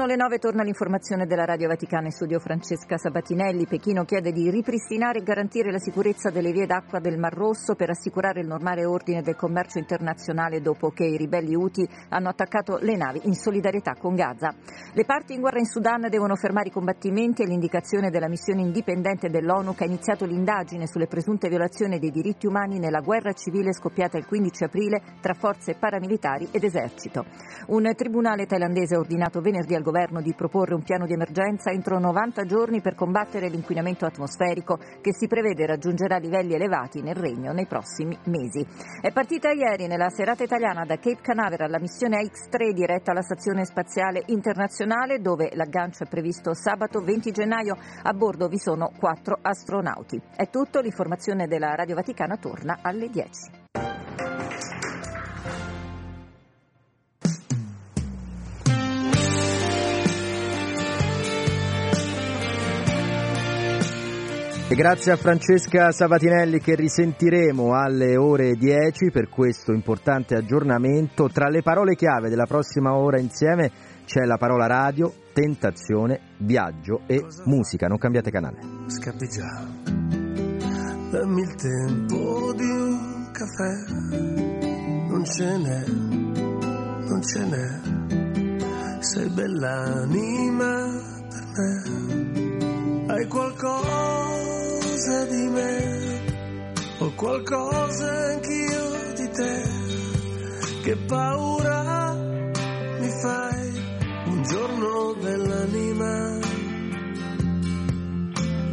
Sono le 9, torna l'informazione della Radio Vaticana in studio Francesca Sabatinelli. Pechino chiede di ripristinare e garantire la sicurezza delle vie d'acqua del Mar Rosso per assicurare il normale ordine del commercio internazionale dopo che i ribelli Houthi hanno attaccato le navi in solidarietà con Gaza. Le parti in guerra in Sudan devono fermare i combattimenti e l'indicazione della missione indipendente dell'ONU che ha iniziato l'indagine sulle presunte violazioni dei diritti umani nella guerra civile scoppiata il 15 aprile tra forze paramilitari ed esercito. Un tribunale thailandese ha ordinato venerdì al governo di proporre un piano di emergenza entro 90 giorni per combattere l'inquinamento atmosferico che si prevede raggiungerà livelli elevati nel regno nei prossimi mesi. È partita ieri nella serata italiana da Cape Canaveral la missione X3 diretta alla stazione spaziale internazionale dove l'aggancio è previsto sabato 20 gennaio. A bordo vi sono quattro astronauti. È tutto, l'informazione della Radio Vaticana torna alle 10. E grazie a Francesca Sabatinelli che risentiremo alle ore 10 per questo importante aggiornamento. Tra le parole chiave della prossima ora insieme c'è la parola radio, tentazione, viaggio e musica. Non cambiate canale. Scappi già, dammi il tempo di un caffè. Non ce n'è, non ce n'è. Sei bella anima per me. Hai qualcosa di me, ho qualcosa anch'io di te, che paura mi fai un giorno dell'anima,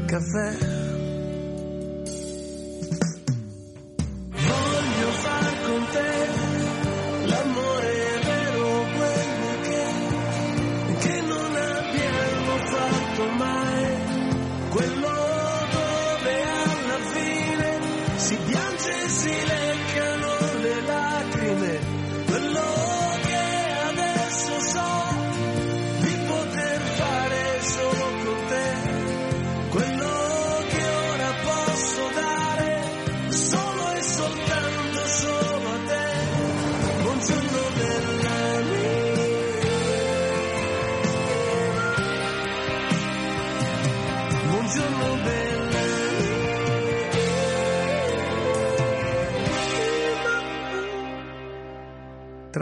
caffè. Voglio far con te si piange si leccano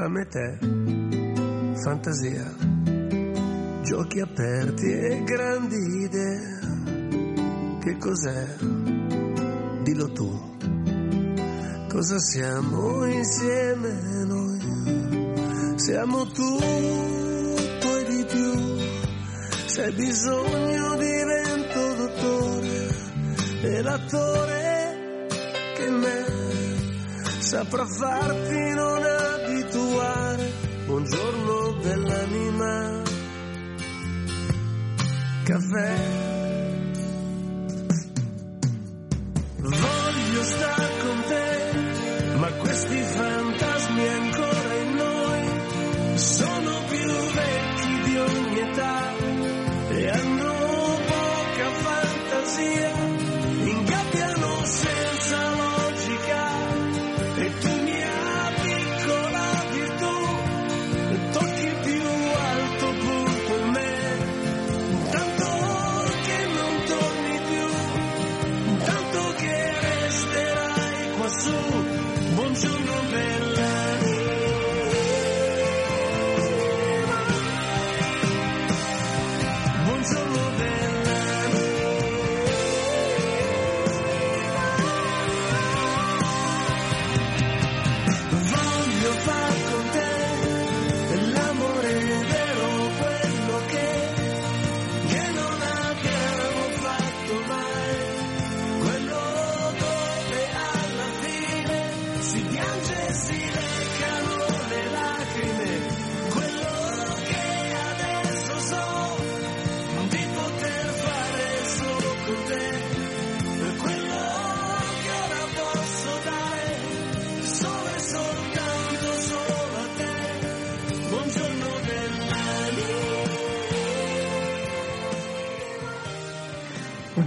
tra me e te fantasia, giochi aperti e grandi idee. Che cos'è? Dillo tu. Cosa siamo insieme noi? Siamo tutto e di più. Se hai bisogno divento dottore e l'attore che me saprà farti non Caffè.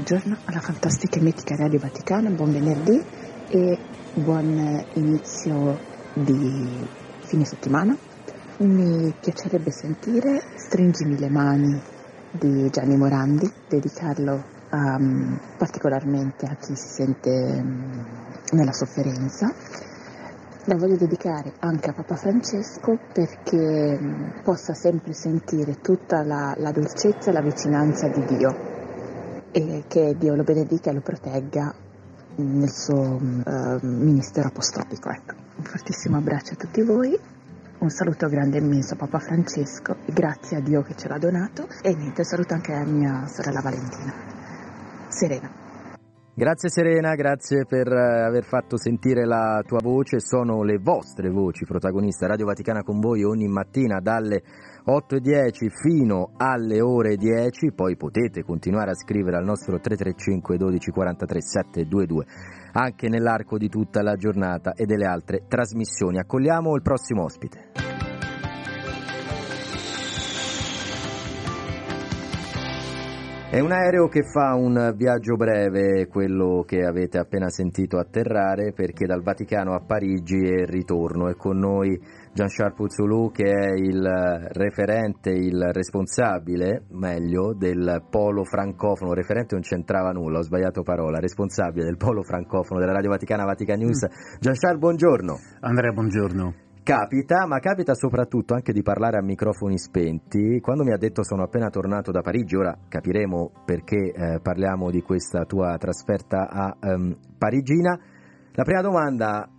Buongiorno alla fantastica e mitica Radio Vaticana, buon venerdì e buon inizio di fine settimana. Mi piacerebbe sentire Stringimi le mani di Gianni Morandi, dedicarlo um, particolarmente a chi si sente um, nella sofferenza. La voglio dedicare anche a Papa Francesco perché um, possa sempre sentire tutta la, la dolcezza e la vicinanza di Dio e che Dio lo benedica e lo protegga nel suo uh, ministero apostolico. Ecco. Un fortissimo abbraccio a tutti voi, un saluto grande e immenso a Papa Francesco e grazie a Dio che ce l'ha donato e niente, saluto anche a mia sorella Valentina. Serena. Grazie Serena, grazie per eh, aver fatto sentire la tua voce, sono le vostre voci protagoniste. Radio Vaticana con voi ogni mattina dalle 8.10 fino alle ore 10, poi potete continuare a scrivere al nostro 335 12 43 722 anche nell'arco di tutta la giornata e delle altre trasmissioni. Accogliamo il prossimo ospite. È un aereo che fa un viaggio breve, quello che avete appena sentito atterrare, perché dal Vaticano a Parigi è il ritorno. È con noi Jean-Charles Puzzolù che è il referente, il responsabile, meglio, del polo francofono. Referente non c'entrava nulla, ho sbagliato parola. Responsabile del polo francofono della Radio Vaticana Vatican News. Jean-Charles, buongiorno. Andrea, buongiorno. Capita, ma capita soprattutto anche di parlare a microfoni spenti. Quando mi ha detto sono appena tornato da Parigi, ora capiremo perché eh, parliamo di questa tua trasferta a um, Parigina. La prima domanda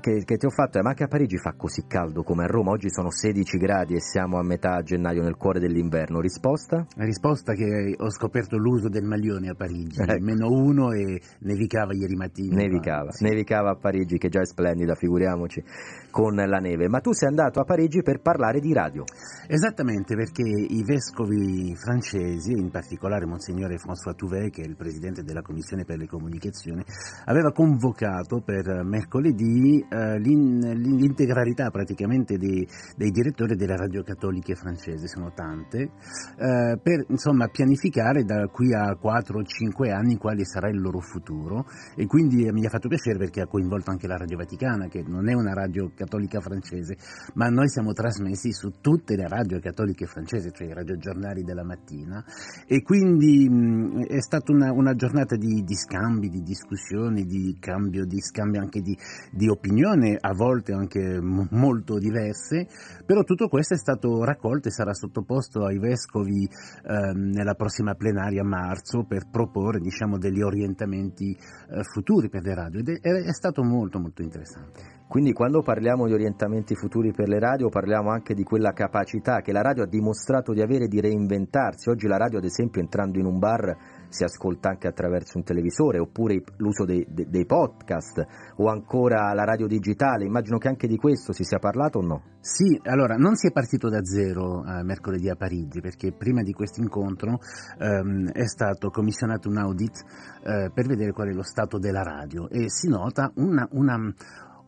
che, che, ti ho fatto è ma anche a Parigi fa così caldo come a Roma? Oggi sono 16 gradi e siamo a metà gennaio nel cuore dell'inverno. Risposta? La risposta è che ho scoperto l'uso del maglione a Parigi, ecco. meno uno e nevicava ieri mattina. Nevicava, sì. nevicava a Parigi che già è splendida, figuriamoci, con la neve. Ma tu sei andato a Parigi per parlare di radio. Esattamente, perché i vescovi francesi, in particolare Monsignore François Touvet, che è il presidente della Commissione per le Comunicazioni, aveva convocato per mercoledì eh, l'integralità praticamente dei, dei, direttori delle radio cattoliche francesi, sono tante, eh, per insomma pianificare da qui a 4 o 5 anni quale sarà il loro futuro. E quindi mi ha fatto piacere perché ha coinvolto anche la Radio Vaticana che non è una radio cattolica francese ma noi siamo trasmessi su tutte le radio cattoliche francesi, cioè i radiogiornali della mattina. E quindi mh, è stata una, una giornata di, di, scambi, di discussioni, di cambio, di scambio anche di, di opinioni opinioni, a volte anche molto diverse, però tutto questo è stato raccolto e sarà sottoposto ai vescovi ehm, nella prossima plenaria a marzo per proporre diciamo, degli orientamenti eh, futuri per le radio ed è, è stato molto molto interessante. Quindi quando parliamo di orientamenti futuri per le radio parliamo anche di quella capacità che la radio ha dimostrato di avere di reinventarsi. Oggi la radio ad esempio entrando in un bar si ascolta anche attraverso un televisore oppure l'uso dei, dei, podcast o ancora la radio digitale. Immagino che anche di questo si sia parlato o no? Sì, allora non si è partito da zero eh, mercoledì a Parigi perché prima di questo incontro ehm, è stato commissionato un audit eh, per vedere qual è lo stato della radio e si nota una, una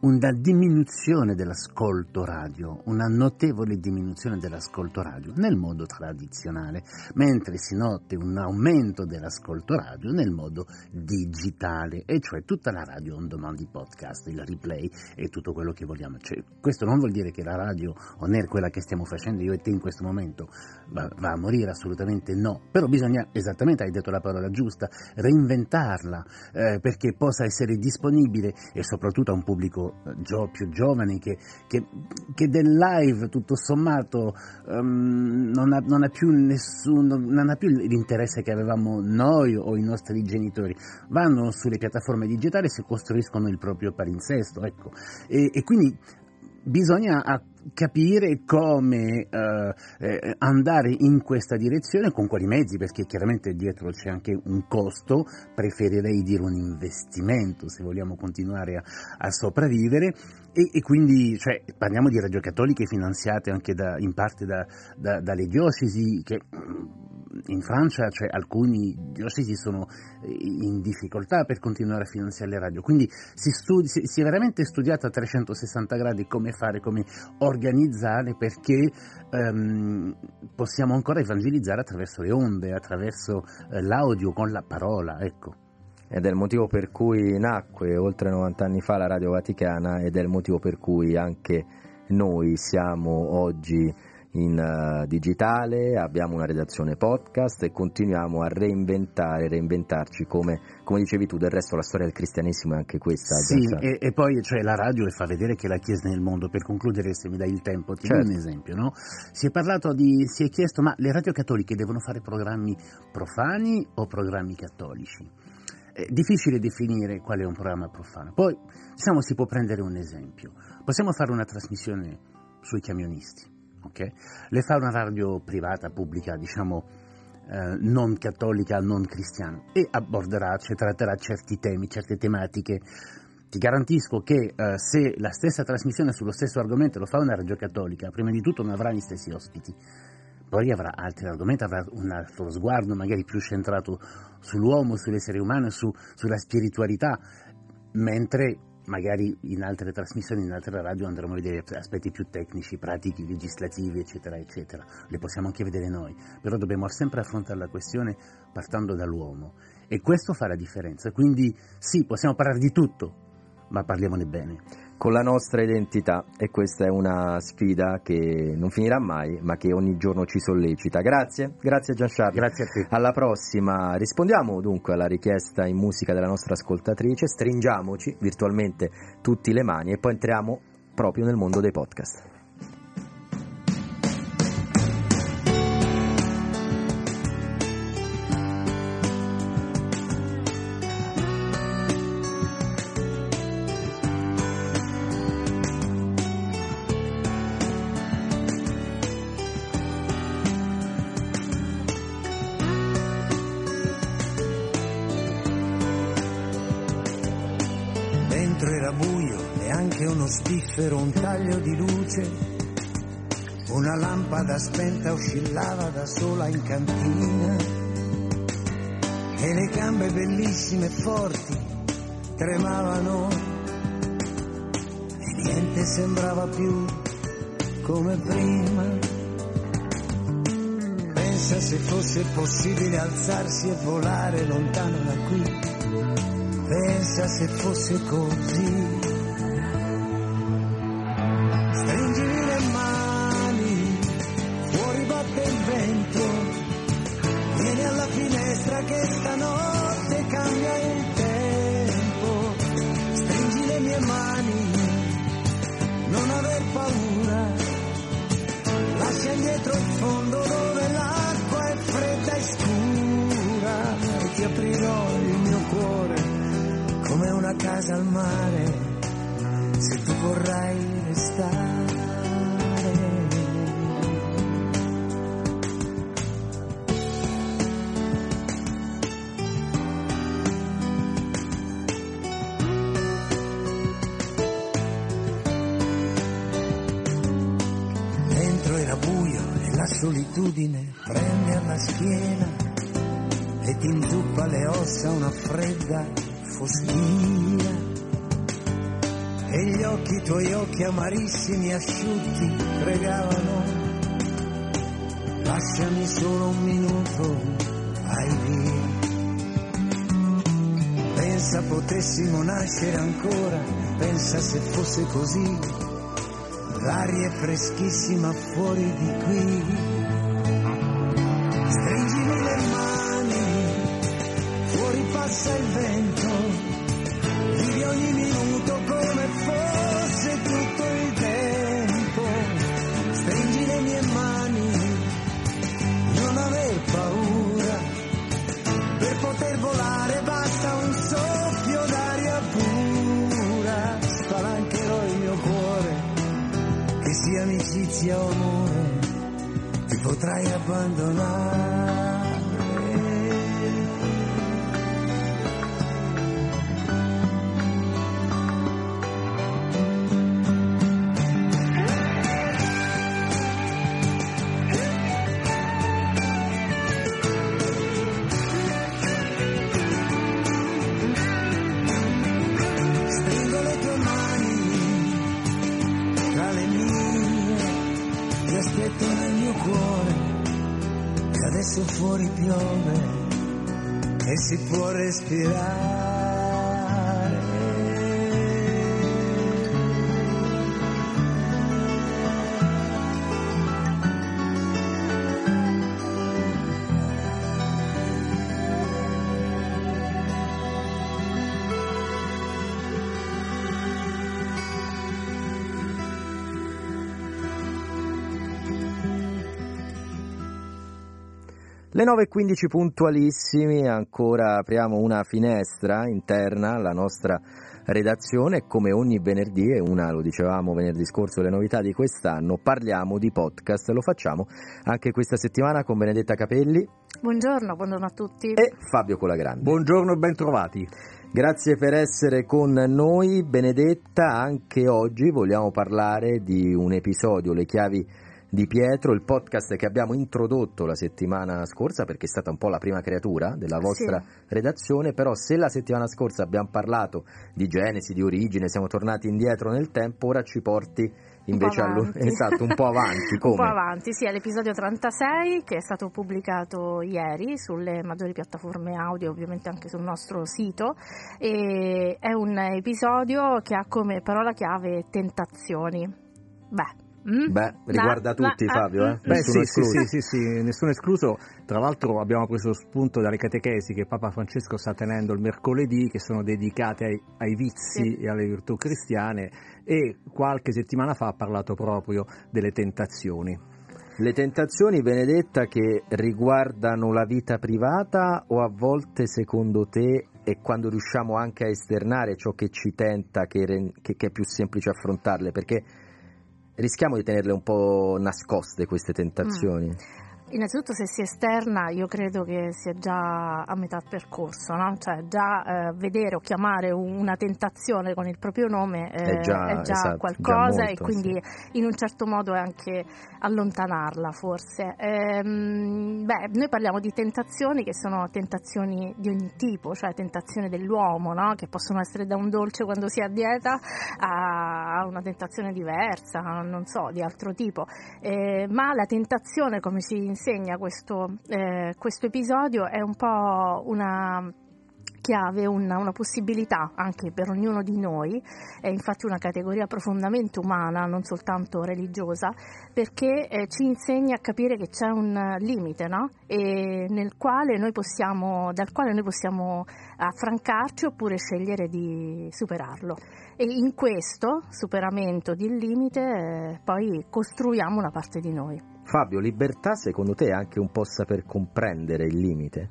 una diminuzione dell'ascolto radio, una notevole diminuzione dell'ascolto radio nel modo tradizionale, mentre si nota un aumento dell'ascolto radio nel modo digitale, e cioè tutta la radio on demand, i podcast, il replay e tutto quello che vogliamo. Cioè, questo non vuol dire che la radio on air, quella che stiamo facendo io e te in questo momento, va, va a morire, assolutamente no, però bisogna, esattamente hai detto la parola giusta, reinventarla eh, perché possa essere disponibile e soprattutto a un pubblico gio, più giovani che, che, che, del live tutto sommato um, non, ha, non, ha, più nessun, non ha più l'interesse che avevamo noi o i nostri genitori, vanno sulle piattaforme digitali e si costruiscono il proprio palinsesto, ecco. e, e quindi bisogna capire come eh, eh, andare in questa direzione, con quali mezzi, perché chiaramente dietro c'è anche un costo, preferirei dire un investimento se vogliamo continuare a, a sopravvivere. E, e quindi cioè, parliamo di radio cattoliche finanziate anche da, in parte da, da, dalle diocesi che in Francia cioè, alcuni diocesi sono in difficoltà per continuare a finanziare le radio, quindi si, studi, si, è veramente studiato a 360 gradi come fare, come organizzare perché um, possiamo ancora evangelizzare attraverso le onde, attraverso eh, l'audio, con la parola, ecco. Ed è il motivo per cui nacque oltre 90 anni fa la Radio Vaticana ed è il motivo per cui anche noi siamo oggi in uh, digitale, abbiamo una redazione podcast e continuiamo a reinventare, reinventarci come, come, dicevi tu, del resto la storia del cristianesimo è anche questa. Sì, e, e, poi cioè, la radio fa vedere che la Chiesa nel mondo, per concludere se mi dai il tempo, ti certo. do un esempio, no? Si è parlato di, si è chiesto ma le radio cattoliche devono fare programmi profani o programmi cattolici? È difficile definire qual è un programma profano. Poi, diciamo, si può prendere un esempio. Possiamo fare una trasmissione sui camionisti Okay? Le fa una radio privata, pubblica, diciamo eh, non cattolica, non cristiana e aborderà, cioè, tratterà certi temi, certe tematiche. Ti garantisco che eh, se la stessa trasmissione sullo stesso argomento lo fa una radio cattolica, prima di tutto non avrà gli stessi ospiti, poi avrà altri argomenti, avrà un altro sguardo magari più centrato sull'uomo, sull'essere umano, su, sulla spiritualità, mentre magari in altre trasmissioni, in altre radio andremo a vedere aspetti più tecnici, pratici, legislativi, eccetera, eccetera. Le possiamo anche vedere noi, però dobbiamo sempre affrontare la questione partendo dall'uomo e questo fa la differenza. Quindi sì, possiamo parlare di tutto, ma parliamone bene con la nostra identità e questa è una sfida che non finirà mai ma che ogni giorno ci sollecita. Grazie, grazie Giancarlo. Grazie a te. Alla prossima. Rispondiamo dunque alla richiesta in musica della nostra ascoltatrice, stringiamoci virtualmente tutti le mani e poi entriamo proprio nel mondo dei podcast. Oscillava da sola in cantina e le gambe bellissime e forti tremavano e niente sembrava più come prima. Pensa se fosse possibile alzarsi e volare lontano da qui. Pensa se fosse così. Al mare se tu vorrai restare. Dentro era buio e la solitudine prende alla schiena e ti inzuppa le ossa una fredda foschia. E gli occhi, i tuoi occhi amarissimi, asciutti, pregavano, lasciami solo un minuto, vai via. Pensa potessimo nascere ancora, pensa se fosse così, l'aria è freschissima fuori di qui. Le 9.15 puntualissimi, ancora apriamo una finestra interna alla nostra redazione come ogni venerdì e una, lo dicevamo venerdì scorso, le novità di quest'anno, parliamo di podcast, lo facciamo anche questa settimana con Benedetta Capelli Buongiorno, buongiorno a tutti. e Fabio Colagrande. Buongiorno e bentrovati. Grazie per essere con noi Benedetta, anche oggi vogliamo parlare di un episodio, Le chiavi di Pietro, il podcast che abbiamo introdotto la settimana scorsa perché è stata un po' la prima creatura della vostra redazione, però se la settimana scorsa abbiamo parlato di genesi, di origine, siamo tornati indietro nel tempo, ora ci porti invece avanti. esatto, un po' avanti, Un po' come? avanti, sì, è l'episodio 36 che è stato pubblicato ieri sulle maggiori piattaforme audio, ovviamente anche sul nostro sito. E è un episodio che ha come parola chiave tentazioni. Beh. Mm? Beh, riguarda La- tutti la- Fabio, eh? Beh, Nessuno sì, sì, escluso. sì, sì, sì, nessuno escluso. Tra l'altro abbiamo preso spunto dalle catechesi che Papa Francesco sta tenendo il mercoledì, che sono dedicate ai, ai vizi e alle virtù cristiane, e qualche settimana fa ha parlato proprio delle tentazioni. Le tentazioni, Benedetta, che riguardano la vita privata o a volte secondo te è quando riusciamo anche a esternare ciò che ci tenta che, che- che è più semplice affrontarle? Perché rischiamo di tenerle un po' nascoste queste tentazioni. Innanzitutto se si esterna io credo che sia già a metà percorso, no? cioè già eh, vedere o chiamare un- una tentazione con il proprio nome eh, È già- esatto, qualcosa già e molto, quindi in un certo modo è anche allontanarla forse. Ehm, beh, noi parliamo di tentazioni che sono tentazioni di ogni tipo, cioè tentazioni dell'uomo, no? che possono essere da un dolce quando si è a dieta a una tentazione diversa, non so, di altro tipo. Eh, ma la tentazione, come ci insegna questo, eh, questo episodio, è un po' una chiave, una, una possibilità anche per ognuno di noi, è infatti una categoria profondamente umana, non soltanto religiosa, perché eh, ci insegna a capire che c'è un limite, no? E quale possiamo, dal quale noi possiamo affrancarci oppure scegliere di superarlo. E in questo superamento del limite eh, poi costruiamo una parte di noi. Fabio, libertà secondo te è anche un po' saper comprendere il limite?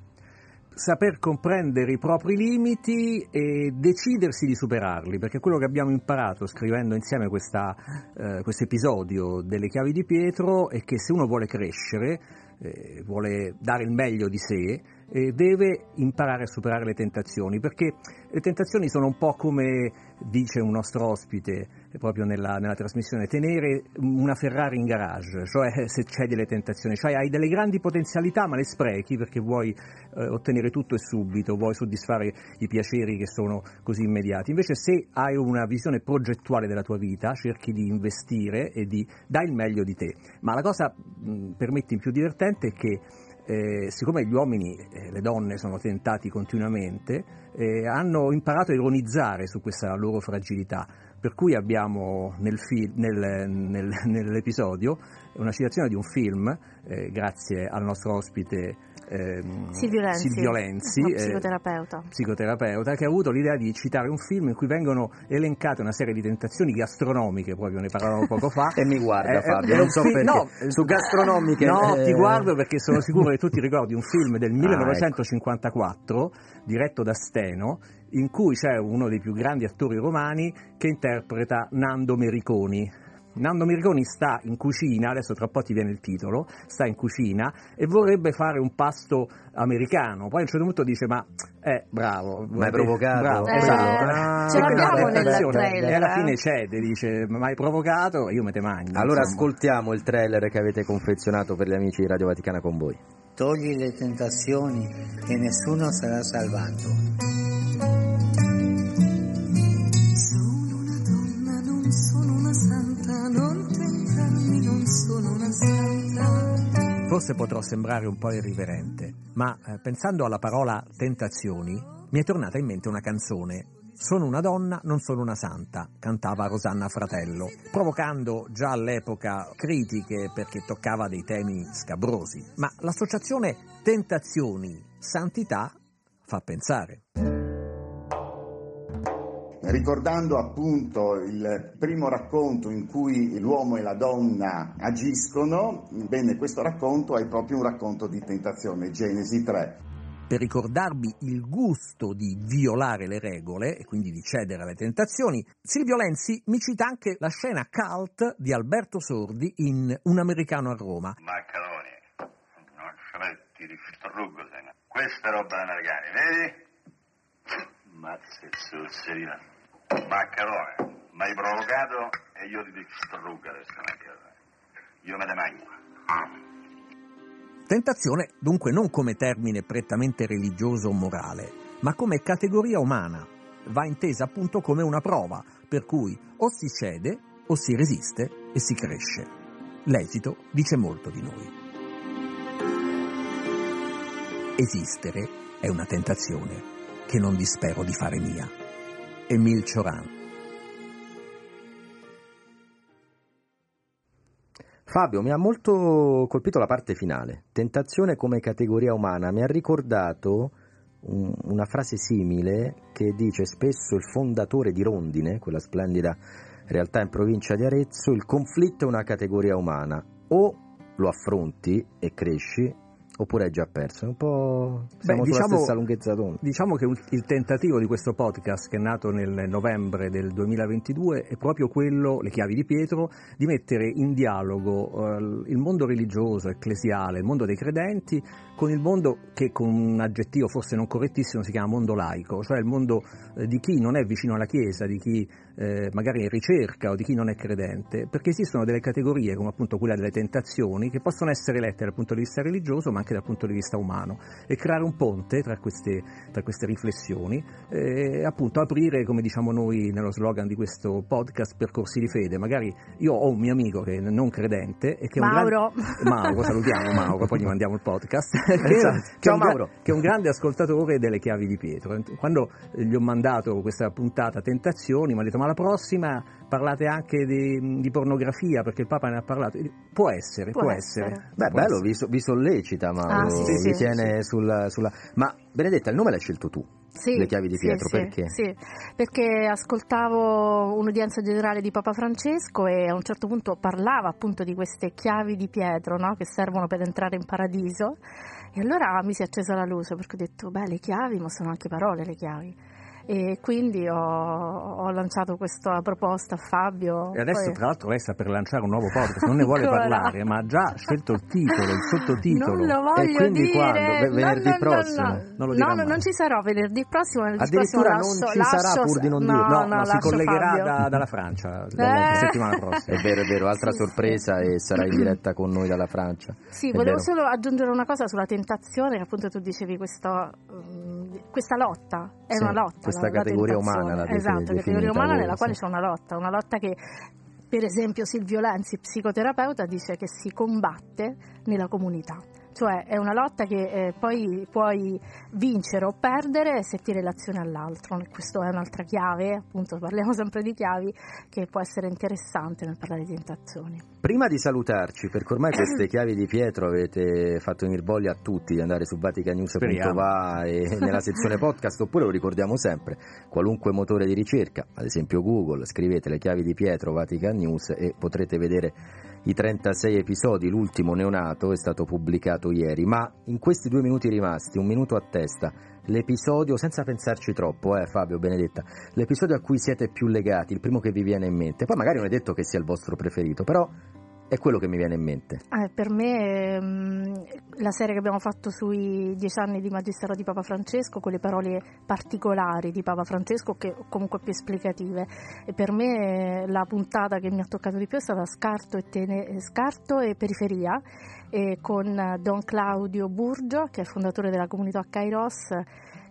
saper comprendere i propri limiti e decidersi di superarli, perché quello che abbiamo imparato scrivendo insieme questo eh, episodio delle chiavi di Pietro è che se uno vuole crescere, eh, vuole dare il meglio di sé, eh, deve imparare a superare le tentazioni, perché le tentazioni sono un po' come dice un nostro ospite proprio nella, nella, trasmissione, tenere una Ferrari in garage, cioè se c'è delle tentazioni, cioè hai delle grandi potenzialità ma le sprechi perché vuoi eh, ottenere tutto e subito, vuoi soddisfare i piaceri che sono così immediati. Invece se hai una visione progettuale della tua vita, cerchi di investire e di dare il meglio di te. Ma la cosa, mh, permetti, più divertente è che eh, siccome gli uomini e eh, le donne sono tentati continuamente, eh, hanno imparato a ironizzare su questa loro fragilità. Per cui abbiamo nel fi- nel, nel, nell'episodio una citazione di un film, eh, grazie al nostro ospite ehm, Silvio Lenzi, Silvio Lenzi eh, psicoterapeuta. psicoterapeuta, che ha avuto l'idea di citare un film in cui vengono elencate una serie di tentazioni gastronomiche, proprio ne parlavamo poco fa. e mi guarda eh, Fabio, non so perché. No, su gastronomiche. No, ti guardo perché sono sicuro che tu ti ricordi un film del 1954 ah, ecco. diretto da Steno in cui c'è uno dei più grandi attori romani che interpreta Nando Mericoni Nando Mirgoni sta in cucina, adesso tra poco ti viene il titolo, sta in cucina e vorrebbe fare un pasto americano, poi a un certo punto dice ma eh, bravo, ma hai provocato? Bravo, eh, esatto. Ah, ce l'abbiamo nel trailer. E alla fine cede, dice ma hai provocato? Io me te mangio. Allora insomma. ascoltiamo il trailer che avete confezionato per gli amici di Radio Vaticana con voi. Togli le tentazioni e nessuno sarà salvato. Forse potrò sembrare un po' irriverente, ma eh, pensando alla parola tentazioni, mi è tornata in mente una canzone. Sono una donna, non sono una santa, cantava Rosanna Fratello, provocando già all'epoca critiche perché toccava dei temi scabrosi. Ma l'associazione tentazioni-santità fa pensare ricordando appunto il primo racconto in cui l'uomo e la donna agiscono, bene, questo racconto è proprio un racconto di tentazione, Genesi 3. Per ricordarvi il gusto di violare le regole e quindi di cedere alle tentazioni, Silvio Lenzi mi cita anche la scena cult di Alberto Sordi in Un americano a Roma. Macaroni, non schletti di strugolene. Questa roba americana, vedi? Mazze zozzeria. Maccherone, mi hai provocato e io ti distruggo adesso. Io me ne mangio. Tentazione dunque non come termine prettamente religioso o morale, ma come categoria umana. Va intesa appunto come una prova, per cui o si cede o si resiste e si cresce. L'esito dice molto di noi. Esistere è una tentazione che non dispero di fare mia. Emile Cioran. Fabio, mi ha molto colpito la parte finale. Tentazione come categoria umana. Mi ha ricordato un, una frase simile che dice spesso il fondatore di Rondine, quella splendida realtà in provincia di Arezzo, il conflitto è una categoria umana. O lo affronti e cresci, oppure hai già perso? Un po' siamo Beh, diciamo, stessa lunghezza d'onda. Diciamo che il tentativo di questo podcast che è nato nel novembre del 2022 è proprio quello, le chiavi di Pietro, di mettere in dialogo uh, il mondo religioso, ecclesiale, il mondo dei credenti con il mondo che con un aggettivo forse non correttissimo si chiama mondo laico, cioè il mondo eh, di chi non è vicino alla Chiesa, di chi eh, magari in ricerca o di chi non è credente, perché esistono delle categorie come appunto quella delle tentazioni che possono essere lette dal punto di vista religioso ma anche dal punto di vista umano e creare un ponte tra queste, tra queste riflessioni e appunto aprire, come diciamo noi nello slogan di questo podcast, percorsi di fede. Magari io ho un mio amico che è non credente e che è Mauro. un grande... Mauro, salutiamo Mauro, poi gli mandiamo il podcast. che, esatto. che, Ciao, Mauro. Gra... che è un grande ascoltatore delle chiavi di Pietro. Quando gli ho mandato questa puntata Tentazioni, mi ha detto ma la prossima parlate anche di, di, pornografia perché il Papa ne ha parlato. Può essere, può, può essere. essere. Beh, può bello, essere. Vi, vi, sollecita Mauro, ah, sì, sì, vi sì, tiene sulla, sulla, Ma Benedetta, il nome l'hai scelto tu. Sì, le chiavi di Pietro, sì, perché? Sì, perché ascoltavo un'udienza generale di Papa Francesco e a un certo punto parlava appunto di queste chiavi di Pietro no? che servono per entrare in paradiso e allora mi si è accesa la luce perché ho detto, beh, le chiavi, ma sono anche parole le chiavi. E quindi ho, ho lanciato questa proposta a Fabio. E adesso, poi- tra l'altro, lei sta per lanciare un nuovo podcast, non ne vuole Ancora? parlare, ma ha già scelto il titolo, il sottotitolo. Non lo voglio E quindi dire. quando? No, venerdì no, no, prossimo? No, Non lo no, dirà no, mai. non ci sarò venerdì prossimo. venerdì Addirittura prossimo non lascio- ci sarà lascio- pur di non no, dirlo. No, no, no, si collegherà da- dalla Francia Eh. settimana prossima. È vero, è vero, altra sorpresa e sarà in diretta con noi dalla Francia. Sì, È volevo vero. solo aggiungere una cosa sulla tentazione, che appunto tu dicevi questo, mm, questa lotta, è Sì, una lotta. questa la- la categoria umana, l'avete Esatto, categoria umana voi, nella quale sì. c'è una lotta, una lotta che per esempio Silvio Lenzi, psicoterapeuta, dice che si combatte nella comunità. Cioè è una lotta che eh, poi puoi vincere o perdere se ti relazioni all'altro. Questa è un'altra chiave, appunto parliamo sempre di chiavi, che può essere interessante nel parlare di tentazioni. Prima di salutarci, perché ormai queste chiavi di Pietro avete fatto venire voglia a tutti di andare su vaticanews.va e nella sezione podcast, oppure lo ricordiamo sempre, qualunque motore di ricerca, ad esempio Google, scrivete le chiavi di Pietro Vatican News e potrete vedere i 36 episodi, l'ultimo neonato è stato pubblicato ieri, ma in questi due minuti rimasti, un minuto a testa, l'episodio, senza pensarci troppo, eh Fabio Benedetta, l'episodio a cui siete più legati, il primo che vi viene in mente, poi magari non è detto che sia il vostro preferito, però è quello che mi viene in mente. Eh, per me ehm, la serie che abbiamo fatto sui dieci anni di Magistero di Papa Francesco, con le parole particolari di Papa Francesco, che comunque più esplicative, e per me eh, la puntata che mi ha toccato di più è stata Scarto e, Tene- eh, Scarto e Periferia, e con eh, Don Claudio Burgio, che è fondatore della comunità Kairos,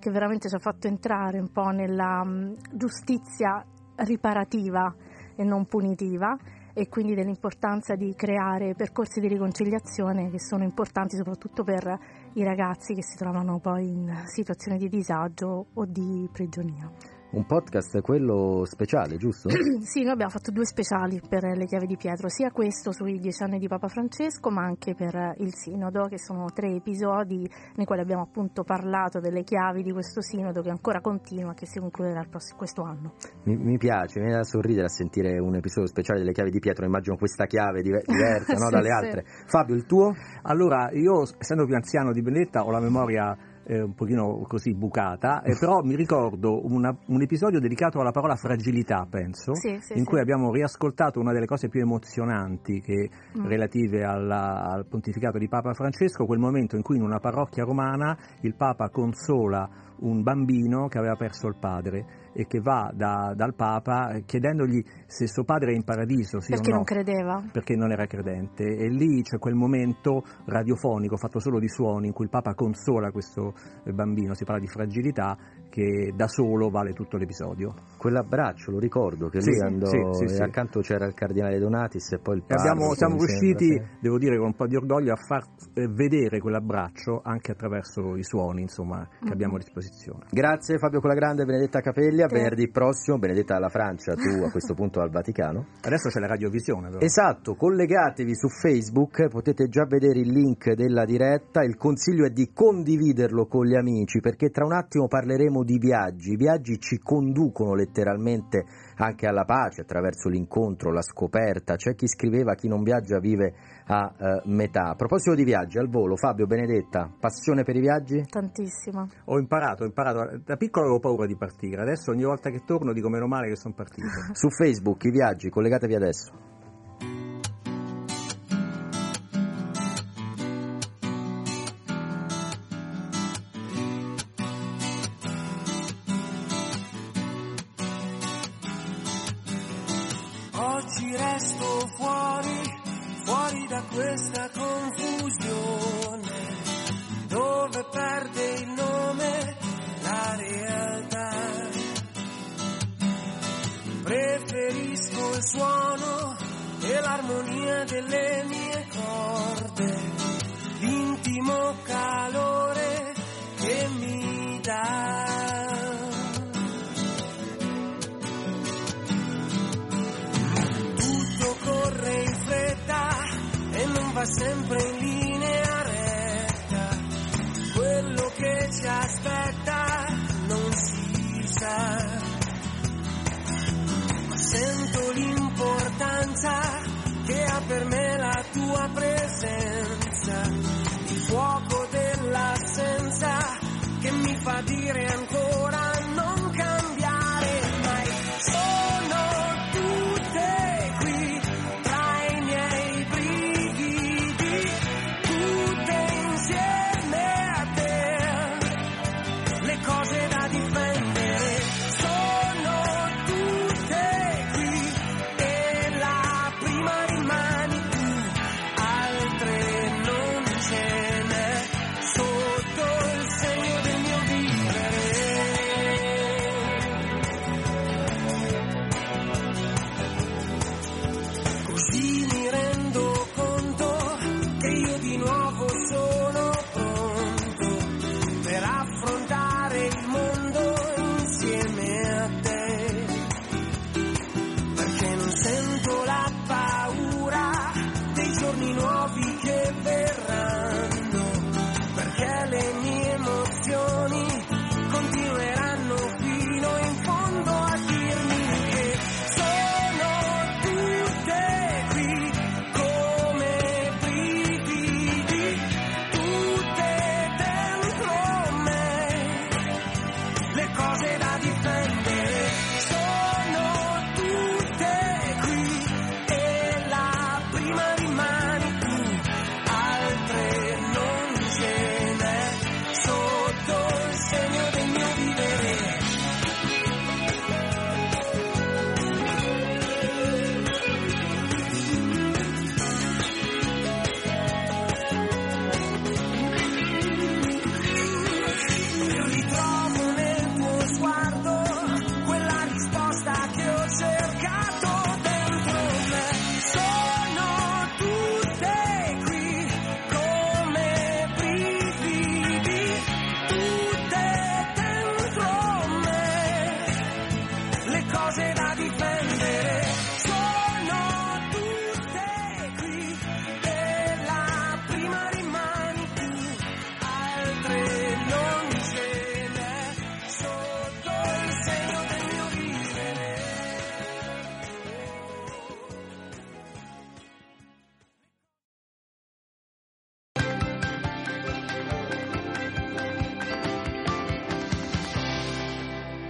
che veramente ci ha fatto entrare un po' nella mm, giustizia riparativa e non punitiva e quindi dell'importanza di creare percorsi di riconciliazione che sono importanti soprattutto per i ragazzi che si trovano poi in situazioni di disagio o di prigionia. Un podcast quello speciale, giusto? sì, noi abbiamo fatto due speciali per le chiavi di Pietro, sia questo sui dieci anni di Papa Francesco, ma anche per il Sinodo, che sono tre episodi nei quali abbiamo appunto parlato delle chiavi di questo Sinodo che ancora continua e che si concluderà il prossimo, questo anno. Mi, mi piace, mi viene da sorridere a sentire un episodio speciale delle chiavi di Pietro, immagino questa chiave dive- diversa no, Sì, dalle sì. altre. Fabio, il tuo? Allora, io essendo più anziano di Benedetta ho la memoria eh, un pochino così bucata, eh, però mi ricordo una- un episodio dedicato alla parola fragilità, penso, Sì, sì, in sì. cui abbiamo riascoltato una delle cose più emozionanti che, Mm. relative alla- al pontificato di Papa Francesco, quel momento in cui in una parrocchia romana il Papa consola un bambino che aveva perso il padre e che va da- dal Papa chiedendogli se suo padre è in paradiso, sì perché o no. non credeva. perché non era credente. E lì c'è quel momento radiofonico fatto solo di suoni in cui il Papa consola questo eh, bambino, si parla di fragilità che da solo vale tutto l'episodio. Quell'abbraccio, lo ricordo, che Sì, lui andò sì, sì, sì. accanto c'era il cardinale Donatis e poi il E abbiamo- siamo sembra, riusciti, sì. devo dire con un po' di orgoglio, a far eh, vedere quell'abbraccio anche attraverso i suoni insomma, che Mhm. abbiamo a disposizione. Grazie Fabio Colagrande, Benedetta Capelli, a Sì. venerdì prossimo, Benedetta alla Francia, tu a questo punto al Vaticano. Adesso c'è la radiovisione però. Esatto, collegatevi su Facebook, potete già vedere il link della diretta, il consiglio è di condividerlo con gli amici perché tra un attimo parleremo di viaggi, i viaggi ci conducono letteralmente anche alla pace attraverso l'incontro, la scoperta, c'è chi scriveva chi non viaggia vive a eh, metà. A proposito di viaggi, al volo, Fabio Benedetta, passione per i viaggi? Tantissimo. Ho imparato, ho imparato, da piccolo avevo paura di partire, adesso ogni volta che torno dico meno male che sono partito. Su Facebook i viaggi, collegatevi adesso. alle mie corde l'intimo calore che mi dà. Tutto corre in fretta e non va sempre in linea retta. Quello che ci aspetta non si sa. Sento l'importanza che ha per me la tua presenza, il fuoco dell'assenza che mi fa dire ancora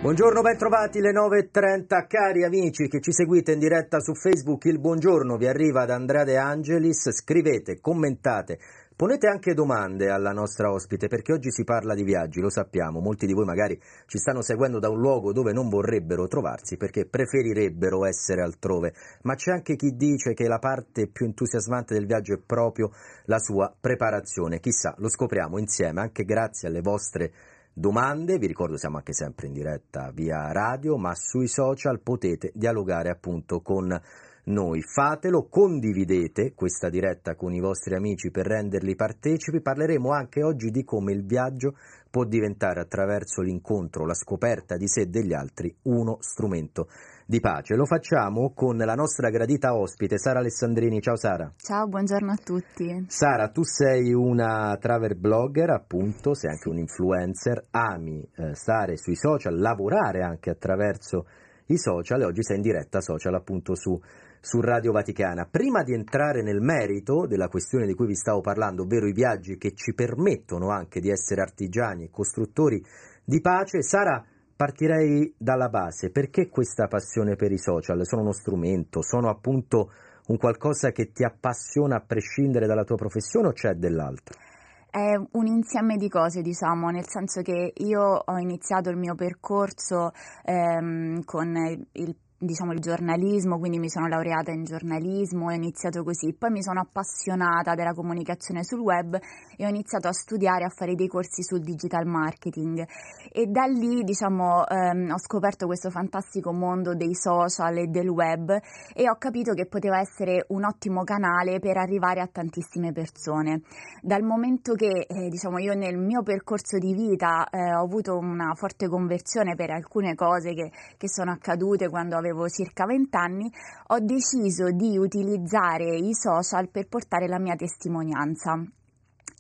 Buongiorno, ben trovati le 9.30 cari amici che ci seguite in diretta su Facebook. Il buongiorno vi arriva da Andrea De Angelis. Scrivete, commentate, ponete anche domande alla nostra ospite perché oggi si parla di viaggi, lo sappiamo. Molti di voi magari ci stanno seguendo da un luogo dove non vorrebbero trovarsi perché preferirebbero essere altrove. Ma c'è anche chi dice che la parte più entusiasmante del viaggio è proprio la sua preparazione. Chissà, lo scopriamo insieme anche grazie alle vostre domande, vi ricordo siamo anche sempre in diretta via radio, ma sui social potete dialogare appunto con noi. Fatelo, condividete questa diretta con i vostri amici per renderli partecipi. Parleremo anche oggi di come il viaggio può diventare attraverso l'incontro, la scoperta di sé e degli altri, uno strumento di pace. Lo facciamo con la nostra gradita ospite Sara Alessandrini. Ciao Sara. Ciao, buongiorno a tutti. Sara, tu sei una travel blogger, appunto, sei anche un influencer, ami eh, stare sui social, lavorare anche attraverso i social e oggi sei in diretta social appunto su, su Radio Vaticana. Prima di entrare nel merito della questione di cui vi stavo parlando, ovvero i viaggi che ci permettono anche di essere artigiani e costruttori di pace, Sara, partirei dalla base. Perché questa passione per i social? Sono uno strumento, sono appunto un qualcosa che ti appassiona a prescindere dalla tua professione o c'è dell'altro? È un insieme di cose, diciamo, nel senso che io ho iniziato il mio percorso ehm, con il diciamo il giornalismo, quindi mi sono laureata in giornalismo, ho iniziato così, poi mi sono appassionata della comunicazione sul web e ho iniziato a studiare, a fare dei corsi sul digital marketing e da lì diciamo ehm, ho scoperto questo fantastico mondo dei social e del web e ho capito che poteva essere un ottimo canale per arrivare a tantissime persone. Dal momento che eh, diciamo io nel mio percorso di vita eh, ho avuto una forte conversione per alcune cose che, che sono accadute quando avevo avevo circa 20 anni, ho deciso di utilizzare i social per portare la mia testimonianza.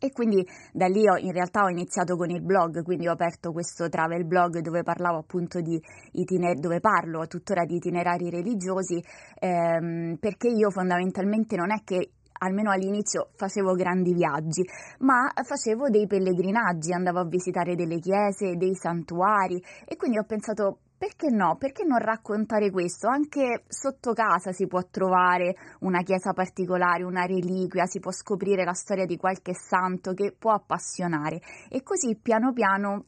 E quindi da lì ho, in realtà ho iniziato con il blog, quindi ho aperto questo travel blog dove parlavo appunto di itinerari, dove parlo tuttora di itinerari religiosi, ehm, perché io fondamentalmente non è che almeno all'inizio facevo grandi viaggi, ma facevo dei pellegrinaggi, andavo a visitare delle chiese, dei santuari e quindi ho pensato perché no? Perché non raccontare questo? Anche sotto casa si può trovare una chiesa particolare, una reliquia, si può scoprire la storia di qualche santo che può appassionare e così piano piano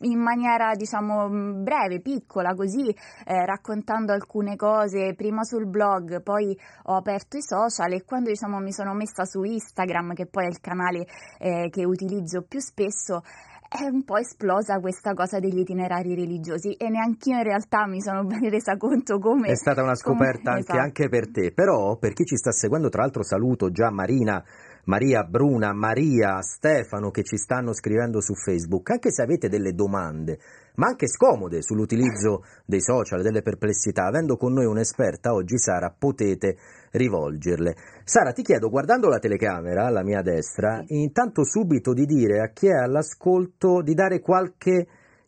in maniera diciamo breve, piccola, così eh, raccontando alcune cose prima sul blog, poi ho aperto i social e quando diciamo mi sono messa su Instagram, che poi è il canale eh, che utilizzo più spesso, è un po' esplosa questa cosa degli itinerari religiosi e neanch'io in realtà mi sono ben resa conto come... È stata una scoperta come, anche, esatto. anche per te, però per chi ci sta seguendo, tra l'altro saluto già Marina, Maria Bruna, Maria, Stefano che ci stanno scrivendo su Facebook, anche se avete delle domande, ma anche scomode sull'utilizzo dei social, delle perplessità, avendo con noi un'esperta oggi Sara, potete rivolgerle. Sara, ti chiedo, guardando la telecamera alla mia destra, intanto subito di dire a chi è all'ascolto di dare qualche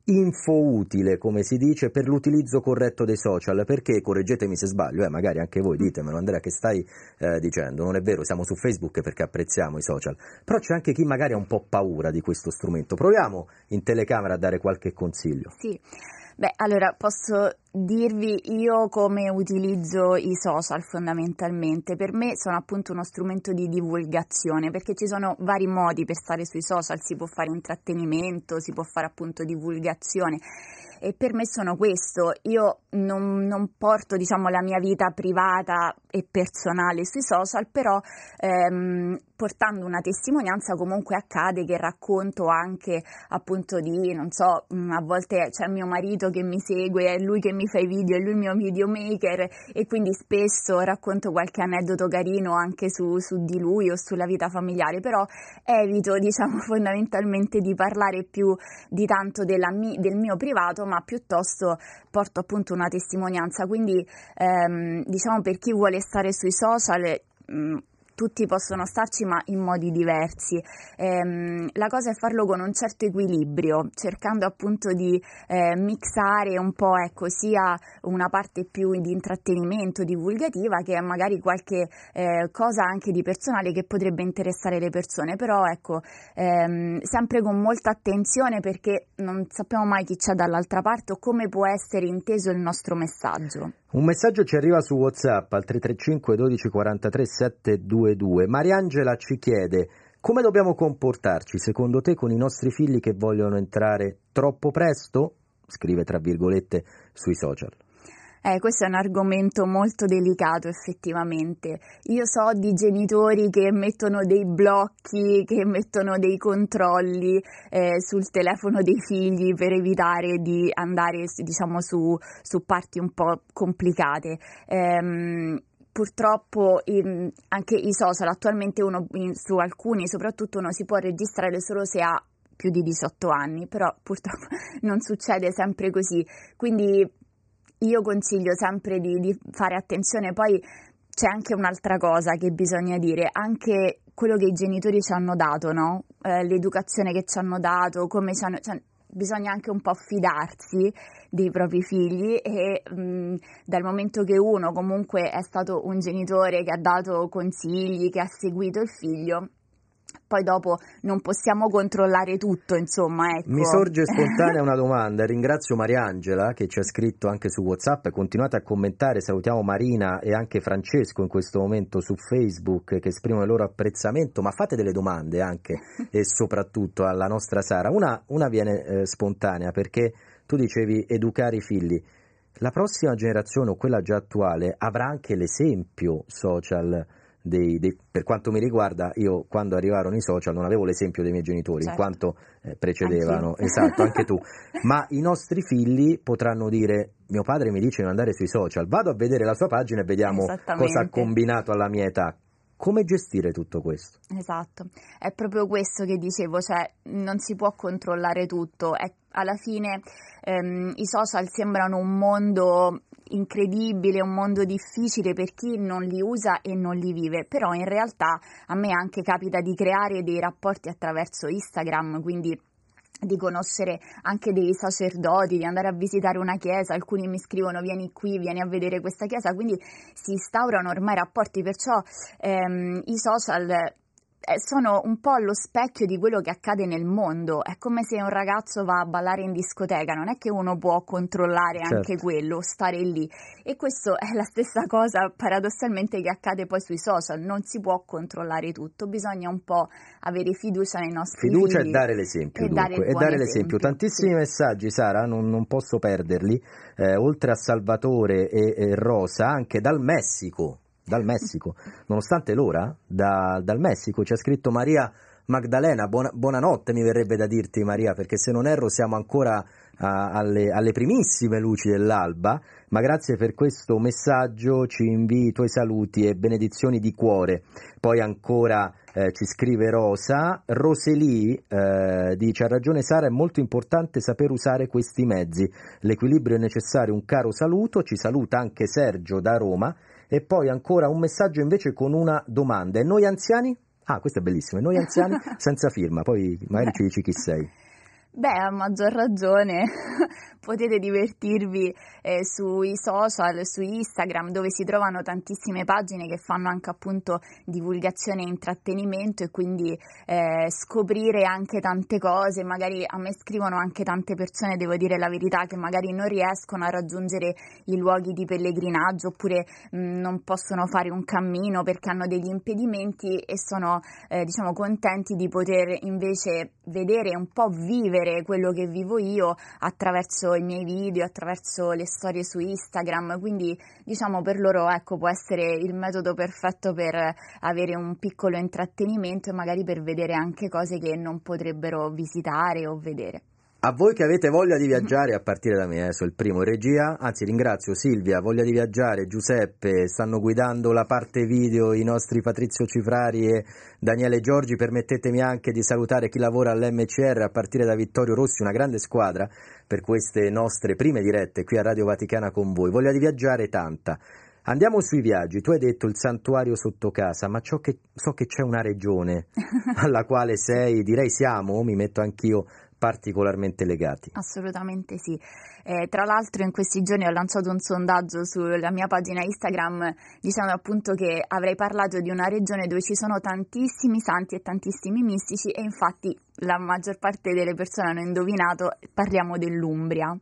info utile, come si dice, per l'utilizzo corretto dei social, perché, correggetemi se sbaglio, eh, magari anche voi ditemelo, Andrea, che stai eh, dicendo, non è vero, siamo su Facebook perché apprezziamo i social, però c'è anche chi magari ha un po' paura di questo strumento. Proviamo in telecamera a dare qualche consiglio. Sì. Beh, allora posso dirvi io come utilizzo i social fondamentalmente. Per me sono appunto uno strumento di divulgazione perché ci sono vari modi per stare sui social, si può fare intrattenimento, si può fare appunto divulgazione e per me sono questo. Io non, non porto diciamo la mia vita privata e personale sui social, però ehm, portando una testimonianza comunque accade che racconto anche appunto di, non so, a volte c'è mio marito che mi segue, è lui che mi fa i video, è lui il mio videomaker e quindi spesso racconto qualche aneddoto carino anche su, su di lui o sulla vita familiare, però evito diciamo fondamentalmente di parlare più di tanto della, del mio privato, ma piuttosto porto appunto una testimonianza, quindi ehm, diciamo per chi vuole stare sui social mh, tutti possono starci ma in modi diversi. Ehm, la cosa è farlo con un certo equilibrio, cercando appunto di eh, mixare un po' ecco, sia una parte più di intrattenimento, divulgativa, che magari qualche eh, cosa anche di personale che potrebbe interessare le persone, però ecco, ehm, sempre con molta attenzione perché non sappiamo mai chi c'è dall'altra parte o come può essere inteso il nostro messaggio. Un messaggio ci arriva su WhatsApp al 335 12 43 722. Mariangela ci chiede come dobbiamo comportarci secondo te con i nostri figli che vogliono entrare troppo presto? Scrive tra virgolette sui social. Eh, questo è un argomento molto delicato effettivamente. Io so di genitori che mettono dei blocchi, che mettono dei controlli eh, sul telefono dei figli per evitare di andare diciamo, su, su parti un po' complicate. Ehm, purtroppo in, anche i social attualmente uno in, su alcuni soprattutto uno si può registrare solo se ha più di 18 anni, però purtroppo non succede sempre così. Quindi io consiglio sempre di, di, fare attenzione, poi c'è anche un'altra cosa che bisogna dire, anche quello che i genitori ci hanno dato, no? eh, l'educazione che ci hanno dato, come ci hanno, cioè, bisogna anche un po' fidarsi dei propri figli e mh, dal momento che uno comunque è stato un genitore che ha dato consigli, che ha seguito il figlio, poi dopo non possiamo controllare tutto, insomma. Ecco. Mi sorge spontanea una domanda, ringrazio Mariangela che ci ha scritto anche su Whatsapp, continuate a commentare, salutiamo Marina e anche Francesco in questo momento su Facebook che esprimono il loro apprezzamento, ma fate delle domande anche e soprattutto alla nostra Sara. Una, una viene eh, spontanea perché tu dicevi educare i figli. La prossima generazione o quella già attuale avrà anche l'esempio social dei, dei, per quanto mi riguarda, io quando arrivarono i social non avevo l'esempio dei miei genitori, certo. in quanto eh, precedevano, Anch'io. esatto, anche tu, ma i nostri figli potranno dire mio padre mi dice di andare sui social, vado a vedere la sua pagina e vediamo cosa ha combinato alla mia età. Come gestire tutto questo? Esatto, è proprio questo che dicevo, cioè non si può controllare tutto, è, alla fine ehm, i social sembrano un mondo incredibile, un mondo difficile per chi non li usa e non li vive, però in realtà a me anche capita di creare dei rapporti attraverso Instagram, quindi di conoscere anche dei sacerdoti, di andare a visitare una chiesa, alcuni mi scrivono vieni qui, vieni a vedere questa chiesa, quindi si instaurano ormai rapporti, perciò ehm, i social sono un po' lo specchio di quello che accade nel mondo. È come se un ragazzo va a ballare in discoteca, non è che uno può controllare certo. anche quello, stare lì. E questo è la stessa cosa paradossalmente che accade poi sui social, non si può controllare tutto, bisogna un po' avere fiducia nei nostri fiducia figli. Fiducia e dare l'esempio, e dare, e dare l'esempio. Tantissimi sì. messaggi, Sara, non, non posso perderli, eh, oltre a Salvatore e, e Rosa, anche dal Messico dal Messico, nonostante l'ora, da, dal Messico ha scritto Maria Magdalena, buona, buonanotte mi verrebbe da dirti Maria, perché se non erro siamo ancora a, alle, alle, primissime luci dell'alba, ma grazie per questo messaggio, ci invii i tuoi saluti e benedizioni di cuore. Poi ancora eh, ci scrive Rosa, Roseli eh, dice ha ragione Sara, è molto importante saper usare questi mezzi, l'equilibrio è necessario, un caro saluto, ci saluta anche Sergio da Roma e poi ancora un messaggio invece con una domanda. E noi anziani? Ah, questo è bellissimo. E noi anziani senza firma, poi magari ci dici chi sei. Beh, a maggior ragione potete divertirvi eh, sui social, su Instagram, dove si trovano tantissime pagine che fanno anche appunto divulgazione e intrattenimento e quindi eh, scoprire anche tante cose. Magari a me scrivono anche tante persone, devo dire la verità, che magari non riescono a raggiungere i luoghi di pellegrinaggio oppure mh, non possono fare un cammino perché hanno degli impedimenti e sono eh, diciamo contenti di poter invece vedere un po' vivere vivere quello che vivo io attraverso i miei video, attraverso le storie su Instagram, quindi diciamo per loro ecco, può essere il metodo perfetto per avere un piccolo intrattenimento e magari per vedere anche cose che non potrebbero visitare o vedere. A voi che avete voglia di viaggiare, a partire da me, eh, sono il primo regia, anzi ringrazio Silvia, voglia di viaggiare, Giuseppe, stanno guidando la parte video i nostri Patrizio Cifrari e Daniele Giorgi, permettetemi anche di salutare chi lavora all'MCR a partire da Vittorio Rossi, una grande squadra per queste nostre prime dirette qui a Radio Vaticana con voi. Voglia di viaggiare tanta. Andiamo sui viaggi, tu hai detto il santuario sotto casa, ma che, so che c'è una regione alla quale sei, direi siamo, mi metto anch'io particolarmente legati. Assolutamente sì. Eh, tra l'altro in questi giorni ho lanciato un sondaggio sulla mia pagina Instagram dicendo appunto che avrei parlato di una regione dove ci sono tantissimi santi e tantissimi mistici e infatti la maggior parte delle persone hanno indovinato, parliamo dell'Umbria.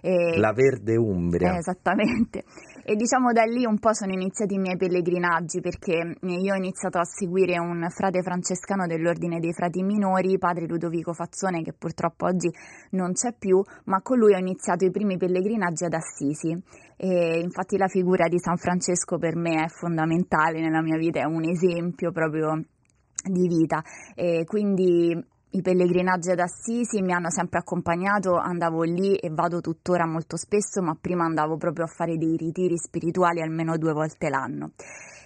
E, la verde Umbria. Eh, esattamente. E diciamo da lì un po' sono iniziati i miei pellegrinaggi perché io ho iniziato a seguire un frate francescano dell'ordine dei frati minori, padre Ludovico Fazzone, che purtroppo oggi non c'è più, ma con lui ho iniziato i primi pellegrinaggi ad Assisi. E infatti la figura di San Francesco per me è fondamentale nella mia vita, è un esempio proprio di vita. E quindi i pellegrinaggi ad Assisi mi hanno sempre accompagnato, andavo lì e vado tuttora molto spesso, ma prima andavo proprio a fare dei ritiri spirituali almeno due volte l'anno.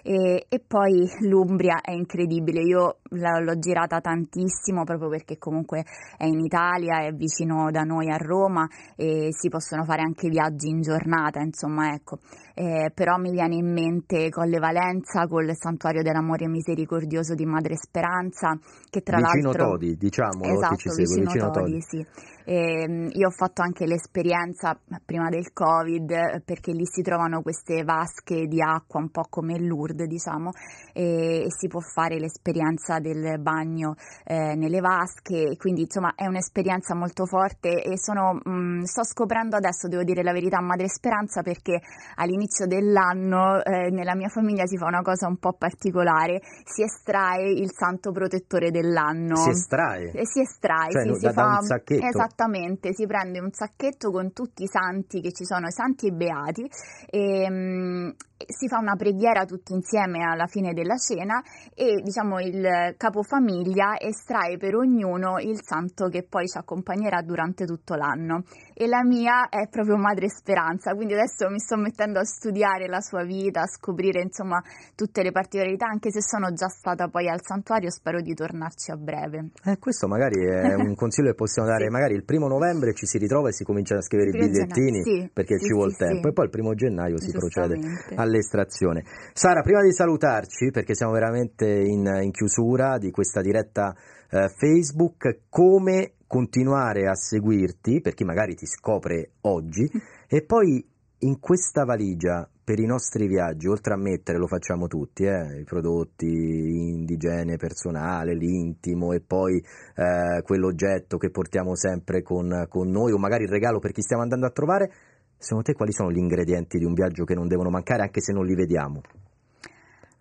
E, e poi l'Umbria è incredibile, io l'ho girata tantissimo proprio perché comunque è in Italia, è vicino da noi a Roma e si possono fare anche viaggi in giornata, insomma ecco. Eh, però mi viene in mente Colle Valenza col Santuario dell'Amore Misericordioso di Madre Speranza, che tra vicino l'altro... Todi, diciamo, esatto, ci segue, vicino, vicino Todi, Todi. Sì. Eh, io ho fatto anche l'esperienza prima del Covid perché lì si trovano queste vasche di acqua un po' come Lourdes, diciamo, e, e si può fare l'esperienza del bagno eh, nelle vasche, quindi insomma è un'esperienza molto forte e sono, mh, mm, sto scoprendo adesso, devo dire la verità, Madre Speranza perché all'inizio dell'anno eh, nella mia famiglia si fa una cosa un po' particolare, si estrae il santo protettore dell'anno. Si estrae? E si estrae, cioè, sì, si da, fa... Da un sacchetto. Esattamente, si prende un sacchetto con tutti i santi che ci sono, i santi e beati, e, mh, mm, si fa una preghiera tutti insieme alla fine della cena e diciamo il capofamiglia estrae per ognuno il santo che poi ci accompagnerà durante tutto l'anno e la mia è proprio Madre Speranza, quindi adesso mi sto mettendo a studiare la sua vita, a scoprire insomma tutte le particolarità, anche se sono già stata poi al santuario, spero di tornarci a breve. Eh, questo magari è un consiglio che possiamo dare, sì. magari il primo novembre ci si ritrova e si cominciano a scrivere i bigliettini sì, perché sì, ci vuole tempo. e poi il primo gennaio si procede all'estrazione. Sara, prima di salutarci, perché siamo veramente in, in chiusura di questa diretta eh, Facebook, come continuare a seguirti, per chi magari ti scopre oggi, e poi in questa valigia per i nostri viaggi, oltre a mettere, lo facciamo tutti, eh, i prodotti indigene, personale, l'intimo e poi eh, quell'oggetto che portiamo sempre con, con noi o magari il regalo per chi stiamo andando a trovare, secondo te quali sono gli ingredienti di un viaggio che non devono mancare anche se non li vediamo?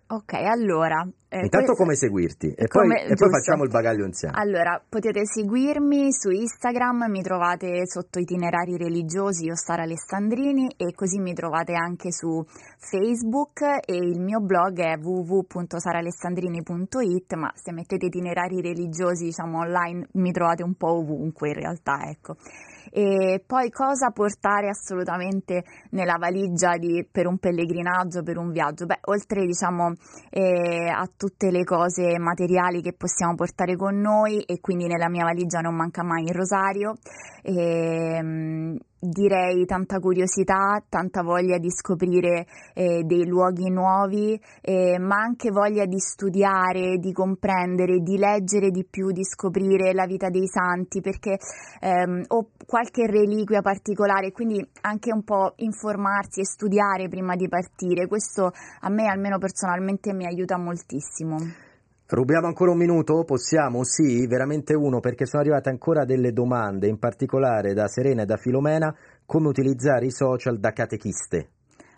Ok, allora. Eh, Intanto come seguirti e, come, poi, e poi, facciamo il bagaglio insieme. Allora, potete seguirmi su Instagram, mi trovate sotto itinerari religiosi, io Sara Alessandrini e così mi trovate anche su Facebook e il mio blog è www.saralessandrini.it, ma se mettete itinerari religiosi diciamo online mi trovate un po' ovunque in realtà, ecco. E poi cosa portare assolutamente nella valigia di, per un pellegrinaggio, per un viaggio? Beh, oltre diciamo eh, a tutte le cose materiali che possiamo portare con noi e quindi nella mia valigia non manca mai il rosario. E, direi tanta curiosità, tanta voglia di scoprire eh, dei luoghi nuovi, eh, ma anche voglia di studiare, di comprendere, di leggere di più, di scoprire la vita dei santi, perché ehm, o qualche reliquia particolare, quindi anche un po' informarsi e studiare prima di partire. Questo a me almeno personalmente mi aiuta moltissimo. Rubiamo ancora un minuto? Possiamo? Sì, veramente uno, perché sono arrivate ancora delle domande, in particolare da Serena e da Filomena, come utilizzare i social da catechiste.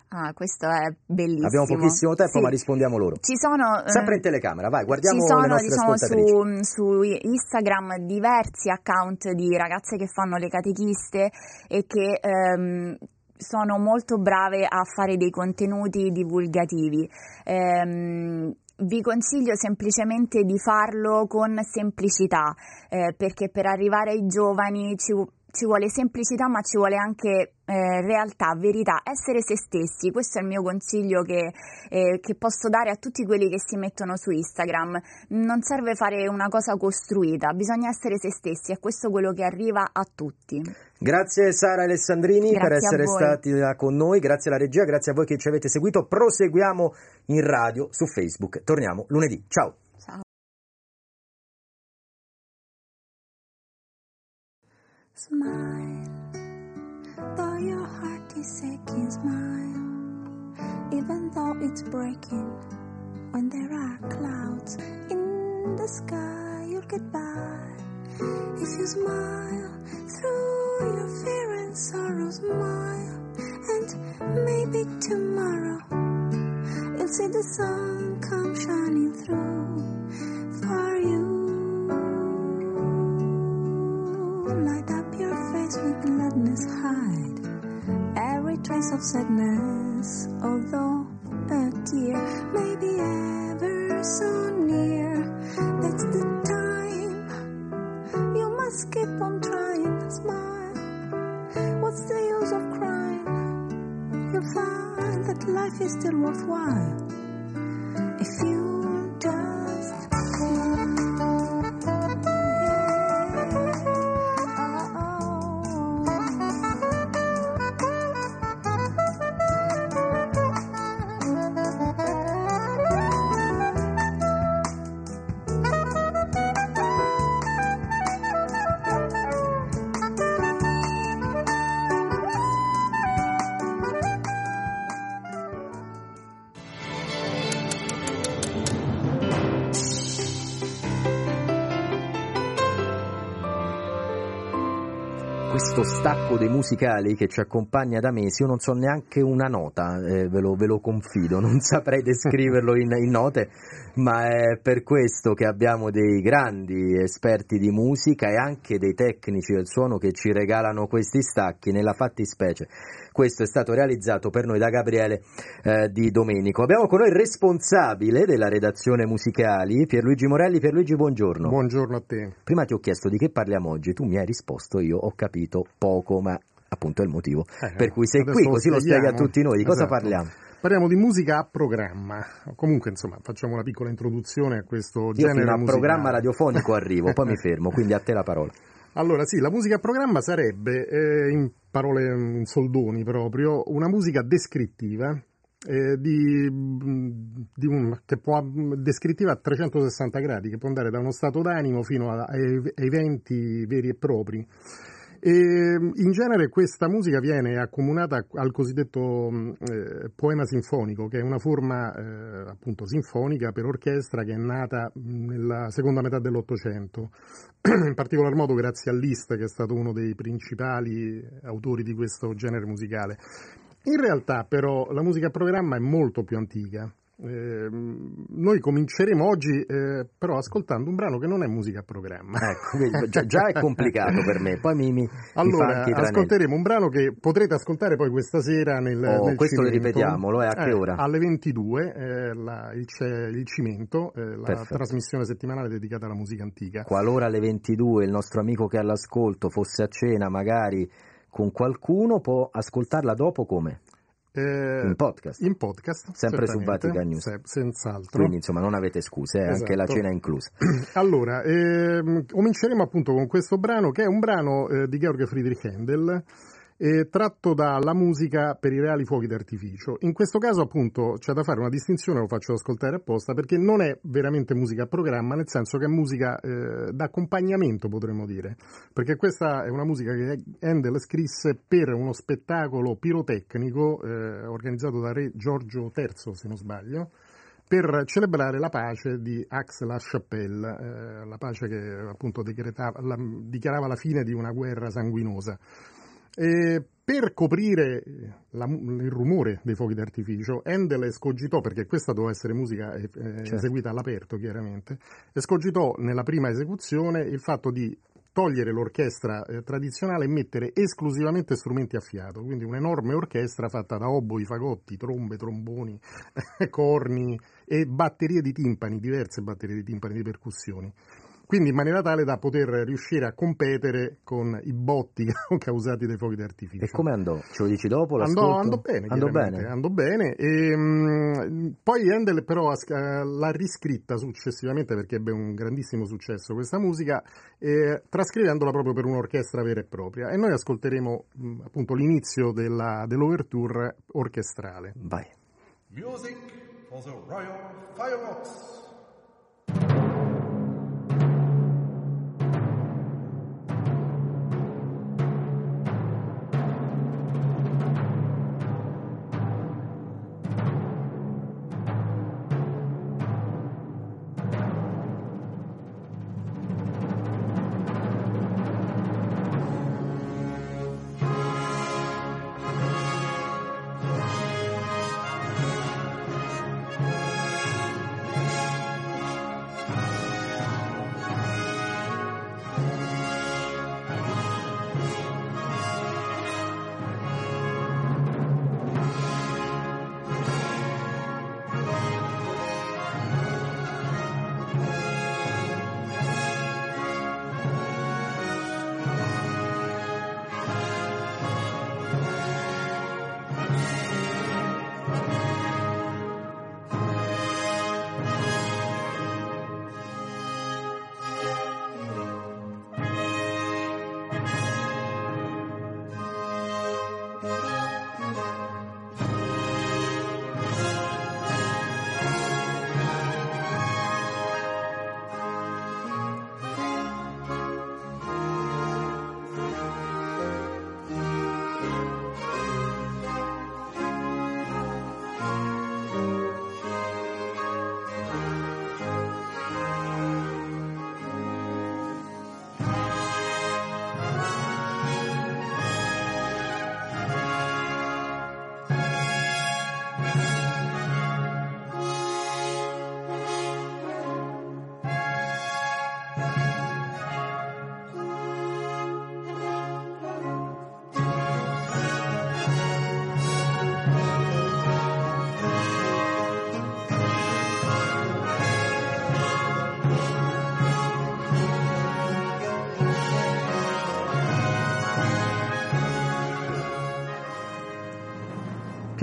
Ah, questo è bellissimo. Abbiamo pochissimo tempo, sì. ma rispondiamo loro. Ci sono, Sempre in telecamera, vai, guardiamo ci sono, diciamo, su, su, Instagram diversi account di ragazze che fanno le catechiste e che ehm, sono molto brave a fare dei contenuti divulgativi. Ehm, vi consiglio semplicemente di farlo con semplicità, eh, perché per arrivare ai giovani ci, ci, vuole semplicità, ma ci vuole anche eh, realtà, verità, essere se stessi. Questo è il mio consiglio che, eh, che, posso dare a tutti quelli che si mettono su Instagram. Non serve fare una cosa costruita, bisogna essere se stessi, è questo quello che arriva a tutti. Grazie Sara Alessandrini grazie per essere stati con noi, grazie alla regia, grazie a voi che ci avete seguito. Proseguiamo in radio su Facebook. Torniamo lunedì. Ciao. Ciao. Smile, your heart is aching, smile, even though it's breaking. When there are clouds in the sky, you'll get by. If you smile through your fear and sorrow, smile, and maybe tomorrow you'll see the sun come shining through for you. Light up your face with gladness, hide every trace of sadness, although a tear may be ever so near. That's the time you must keep on trying. Smile. What's the use of crying? You'll find that life is still worthwhile if you questo stacco dei musicali che ci accompagna da mesi, io non so neanche una nota, eh, ve, lo, ve, lo, confido, non saprei descriverlo in, in, note, ma è per questo che abbiamo dei grandi esperti di musica e anche dei tecnici del suono che ci regalano questi stacchi nella fattispecie. Questo è stato realizzato per noi da Gabriele eh, Di Domenico. Abbiamo con noi il responsabile della redazione musicali, Pierluigi Morelli. Pierluigi, buongiorno. Buongiorno a te. Prima ti ho chiesto di che parliamo oggi, tu mi hai risposto, io ho capito poco, ma appunto è il motivo eh, per cui sei qui, così lo spieghi a tutti noi. Di cosa esatto. parliamo? Parliamo di musica a programma. Comunque, insomma, facciamo una piccola introduzione a questo Io genere fino a musicale. programma radiofonico arrivo, poi mi fermo, quindi a te la parola. Allora, sì, la musica a programma sarebbe, eh, in parole in soldoni proprio, una musica descrittiva. eh, di, di un, che può, descrittiva a 360 gradi, che può andare da uno stato d'animo fino a, ai eventi veri e propri. E in genere questa musica viene accomunata al cosiddetto eh, poema sinfonico, che è una forma eh, appunto sinfonica per orchestra che è nata nella seconda metà dell'Ottocento, in particolar modo grazie a Liszt, che è stato uno dei principali autori di questo genere musicale. In realtà però la musica a programma è molto più antica. Eh, noi cominceremo oggi eh, però ascoltando un brano che non è musica a programma. Ecco, già, già, è complicato per me. Poi mi, mi allora, mi ascolteremo un brano che potrete ascoltare poi questa sera nel, oh, nel questo cimento. ripetiamolo, è a che eh, ora? Alle 22 eh, la, il, il, Cimento, eh, la Perfetto. trasmissione settimanale dedicata alla musica antica. Qualora alle 22 il nostro amico che è all'ascolto fosse a cena magari con qualcuno, può ascoltarla dopo come? Eh, in podcast. In podcast. Sempre su Vatican News. Se, senz'altro. Quindi insomma non avete scuse, eh, esatto. anche la cena è inclusa. Allora, ehm, cominceremo appunto con questo brano che è un brano eh, di Georg Friedrich Händel. Eh, tratto dalla musica per i reali fuochi d'artificio. In questo caso, appunto, c'è da fare una distinzione, lo faccio ascoltare apposta, perché non è veramente musica a programma, nel senso che è musica eh, d'accompagnamento, potremmo dire. Perché questa è una musica che Handel scrisse per uno spettacolo pirotecnico eh, organizzato da re Giorgio III, se non sbaglio per celebrare la pace di Aix-la-Chapelle, eh, la pace che appunto la, dichiarava la fine di una guerra sanguinosa. E per coprire la, il rumore dei fuochi d'artificio, Handel escogitò, perché questa doveva essere musica eh, certo. eseguita all'aperto chiaramente, escogitò nella prima esecuzione il fatto di togliere l'orchestra eh, tradizionale e mettere esclusivamente strumenti a fiato, quindi un'enorme orchestra fatta da oboi, fagotti, trombe, tromboni, corni e batterie di timpani, diverse batterie di timpani di percussioni quindi in maniera tale da poter riuscire a competere con i botti causati dai fuochi d'artificio. E come andò? Ce lo dici dopo? Andò, andò bene, andò bene. Andò bene. E, mh, poi Handel però l'ha riscritta successivamente perché ebbe un grandissimo successo questa musica, eh, trascrivendola proprio per un'orchestra vera e propria. E noi ascolteremo mh, appunto l'inizio della, dell'overture orchestrale. Vai. Music for the Royal Fireworks.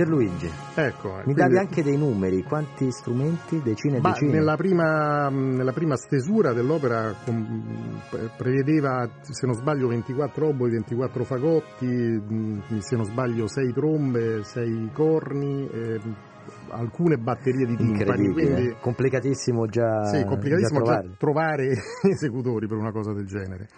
Pierluigi, ecco, mi quindi- davi anche dei numeri, quanti strumenti? Decine e decine? nella prima, nella prima stesura dell'opera prevedeva, se non sbaglio, 24 oboi, 24 fagotti, se non sbaglio 6 trombe, 6 corni, eh, alcune batterie di timpani. Quindi, complicatissimo già, sì, complicatissimo già già trovarli. trovare esecutori per una cosa del genere.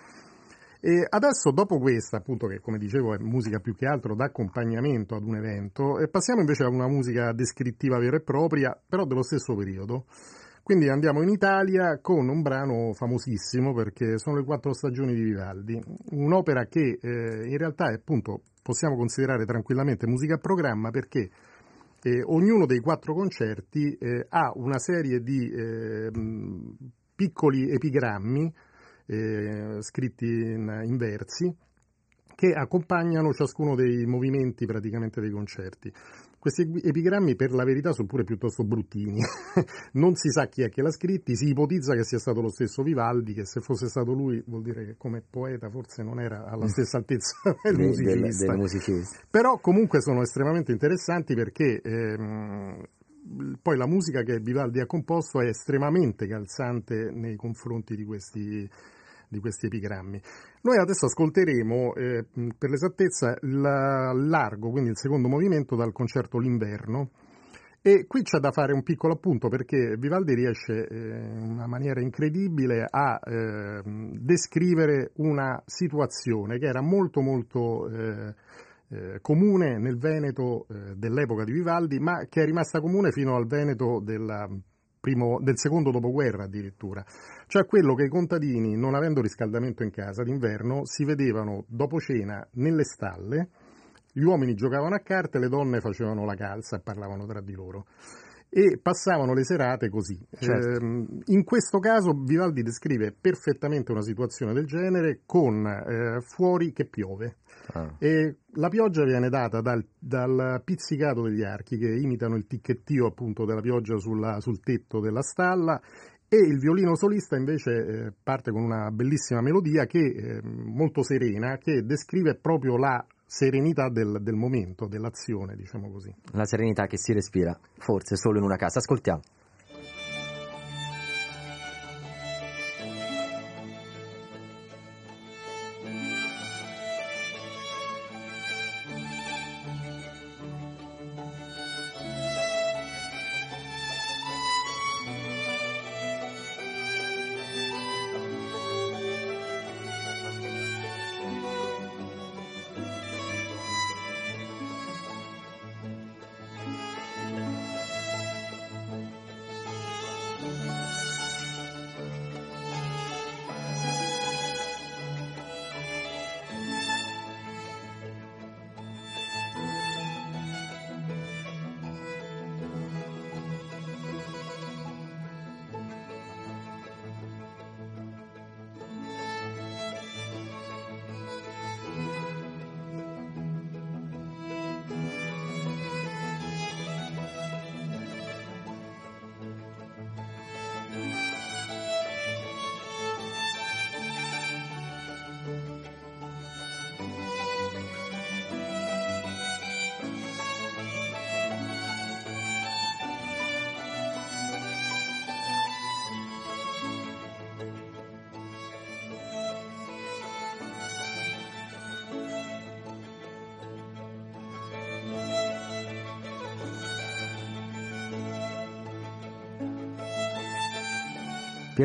E adesso, dopo questa, appunto, che come dicevo è musica più che altro d'accompagnamento ad un evento, passiamo invece a una musica descrittiva vera e propria, però dello stesso periodo. Quindi andiamo in Italia con un brano famosissimo perché sono le quattro stagioni di Vivaldi, un'opera che eh, in realtà è appunto possiamo considerare tranquillamente musica a programma perché eh, ognuno dei quattro concerti eh, ha una serie di eh, piccoli epigrammi eh, scritti in, in versi che accompagnano ciascuno dei movimenti praticamente dei concerti. Questi epigrammi per la verità sono pure piuttosto bruttini, non si sa chi è che l'ha scritti, si ipotizza che sia stato lo stesso Vivaldi, che se fosse stato lui vuol dire che come poeta forse non era alla stessa altezza del De- musicista. del- del musicista. Però comunque sono estremamente interessanti perché ehm, poi la musica che Vivaldi ha composto è estremamente calzante nei confronti di questi, di questi epigrammi. Noi adesso ascolteremo eh, per l'esattezza il largo, quindi il secondo movimento dal concerto L'Inverno. E qui c'è da fare un piccolo appunto perché Vivaldi riesce eh, in una maniera incredibile a eh, descrivere una situazione che era molto molto eh, comune nel Veneto eh, dell'epoca di Vivaldi, ma che è rimasta comune fino al Veneto della primo- del secondo dopoguerra addirittura. Cioè quello che i contadini, non avendo riscaldamento in casa d'inverno, si vedevano dopo cena nelle stalle, gli uomini giocavano a carte, le donne facevano la calza e parlavano tra di loro. E passavano le serate così. Certo. Ehm, in questo caso Vivaldi descrive perfettamente una situazione del genere con eh, fuori che piove. Ah. E la pioggia viene data dal, dal pizzicato degli archi che imitano il ticchettio appunto della pioggia sulla- sul tetto della stalla e il violino solista invece eh, parte con una bellissima melodia che eh, molto serena che descrive proprio la serenità del, del momento, dell'azione, diciamo così. La serenità che si respira, forse solo in una casa. Ascoltiamo.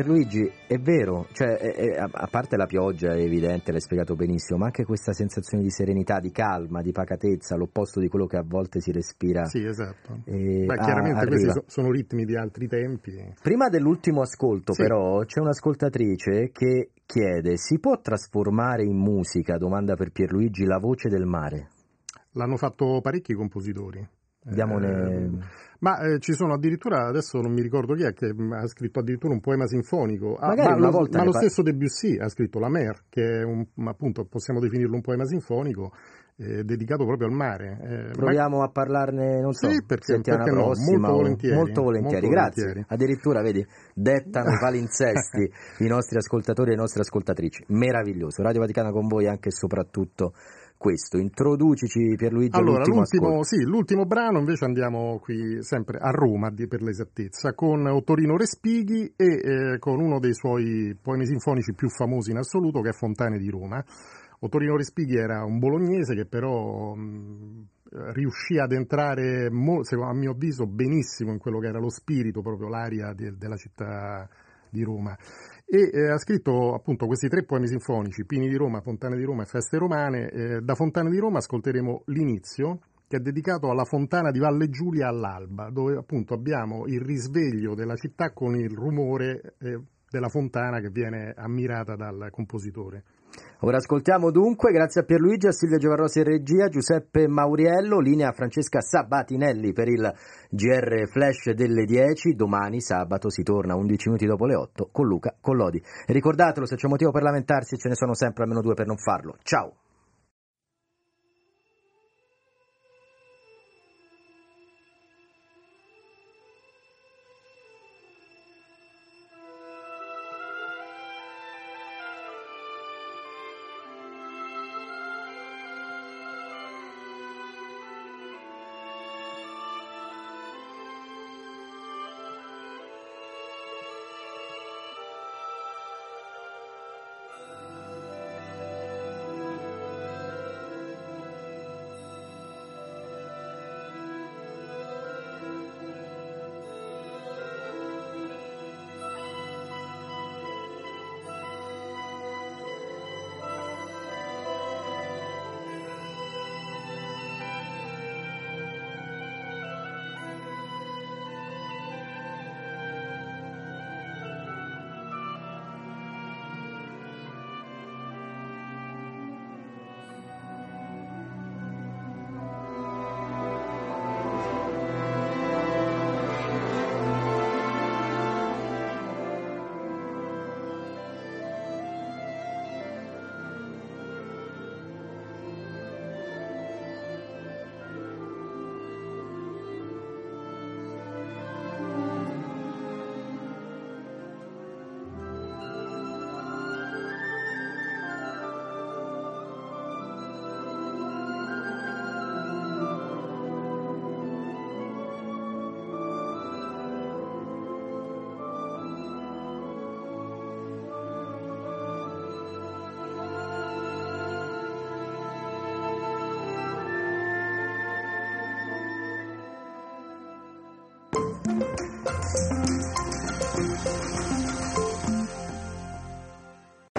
Pierluigi, è vero, cioè, è- è- a parte la pioggia è evidente, l'hai spiegato benissimo, ma anche questa sensazione di serenità, di calma, di pacatezza, l'opposto di quello che a volte si respira. Sì, esatto. Ah, chiaramente arriva. questi so- sono ritmi di altri tempi. Prima dell'ultimo ascolto, Sì. però, c'è un'ascoltatrice che chiede: si può trasformare in musica, domanda per Pierluigi, la voce del mare? L'hanno fatto parecchi compositori. Eh, ma eh, ci sono addirittura, adesso non mi ricordo chi è, che mh, ha scritto addirittura un poema sinfonico. Ah, Magari ma una lo, volta ma lo par- stesso Debussy ha scritto La Mer, che è un, ma appunto possiamo definirlo un poema sinfonico eh, dedicato proprio al mare. Eh, Proviamo a parlarne, non so, Sì, perché- settimana perché no, prossima. molto o- volentieri, molto volentieri, molto grazie. volentieri. Addirittura, vedi, dettano i palinsesti i nostri ascoltatori e le nostre ascoltatrici. Meraviglioso. Radio Vaticana con voi anche e soprattutto questo. Introducici Pierluigi allora, l'ultimo, l'ultimo, sì, l'ultimo brano invece andiamo qui sempre a Roma per l'esattezza con Ottorino Respighi e eh, con uno dei suoi poemi sinfonici più famosi in assoluto che è Fontane di Roma. Ottorino Respighi era un bolognese che però mh, riuscì ad entrare, a mio avviso, benissimo in quello che era lo spirito, proprio l'aria de, della città di Roma. E eh, ha scritto appunto questi tre poemi sinfonici, Pini di Roma, Fontane di Roma e Feste Romane. Eh, da Fontane di Roma ascolteremo l'inizio, che è dedicato alla fontana di Valle Giulia all'alba, dove appunto abbiamo il risveglio della città con il rumore eh, della fontana che viene ammirata dal compositore. Ora ascoltiamo dunque, grazie a Pierluigi, a Silvia Giovarrosi in regia, Giuseppe Mauriello, linea Francesca Sabatinelli per il GR Flash delle 10, domani sabato si torna 11 minuti dopo le 8 con Luca Collodi. E ricordatelo, se c'è motivo per lamentarsi ce ne sono sempre almeno due per non farlo. Ciao!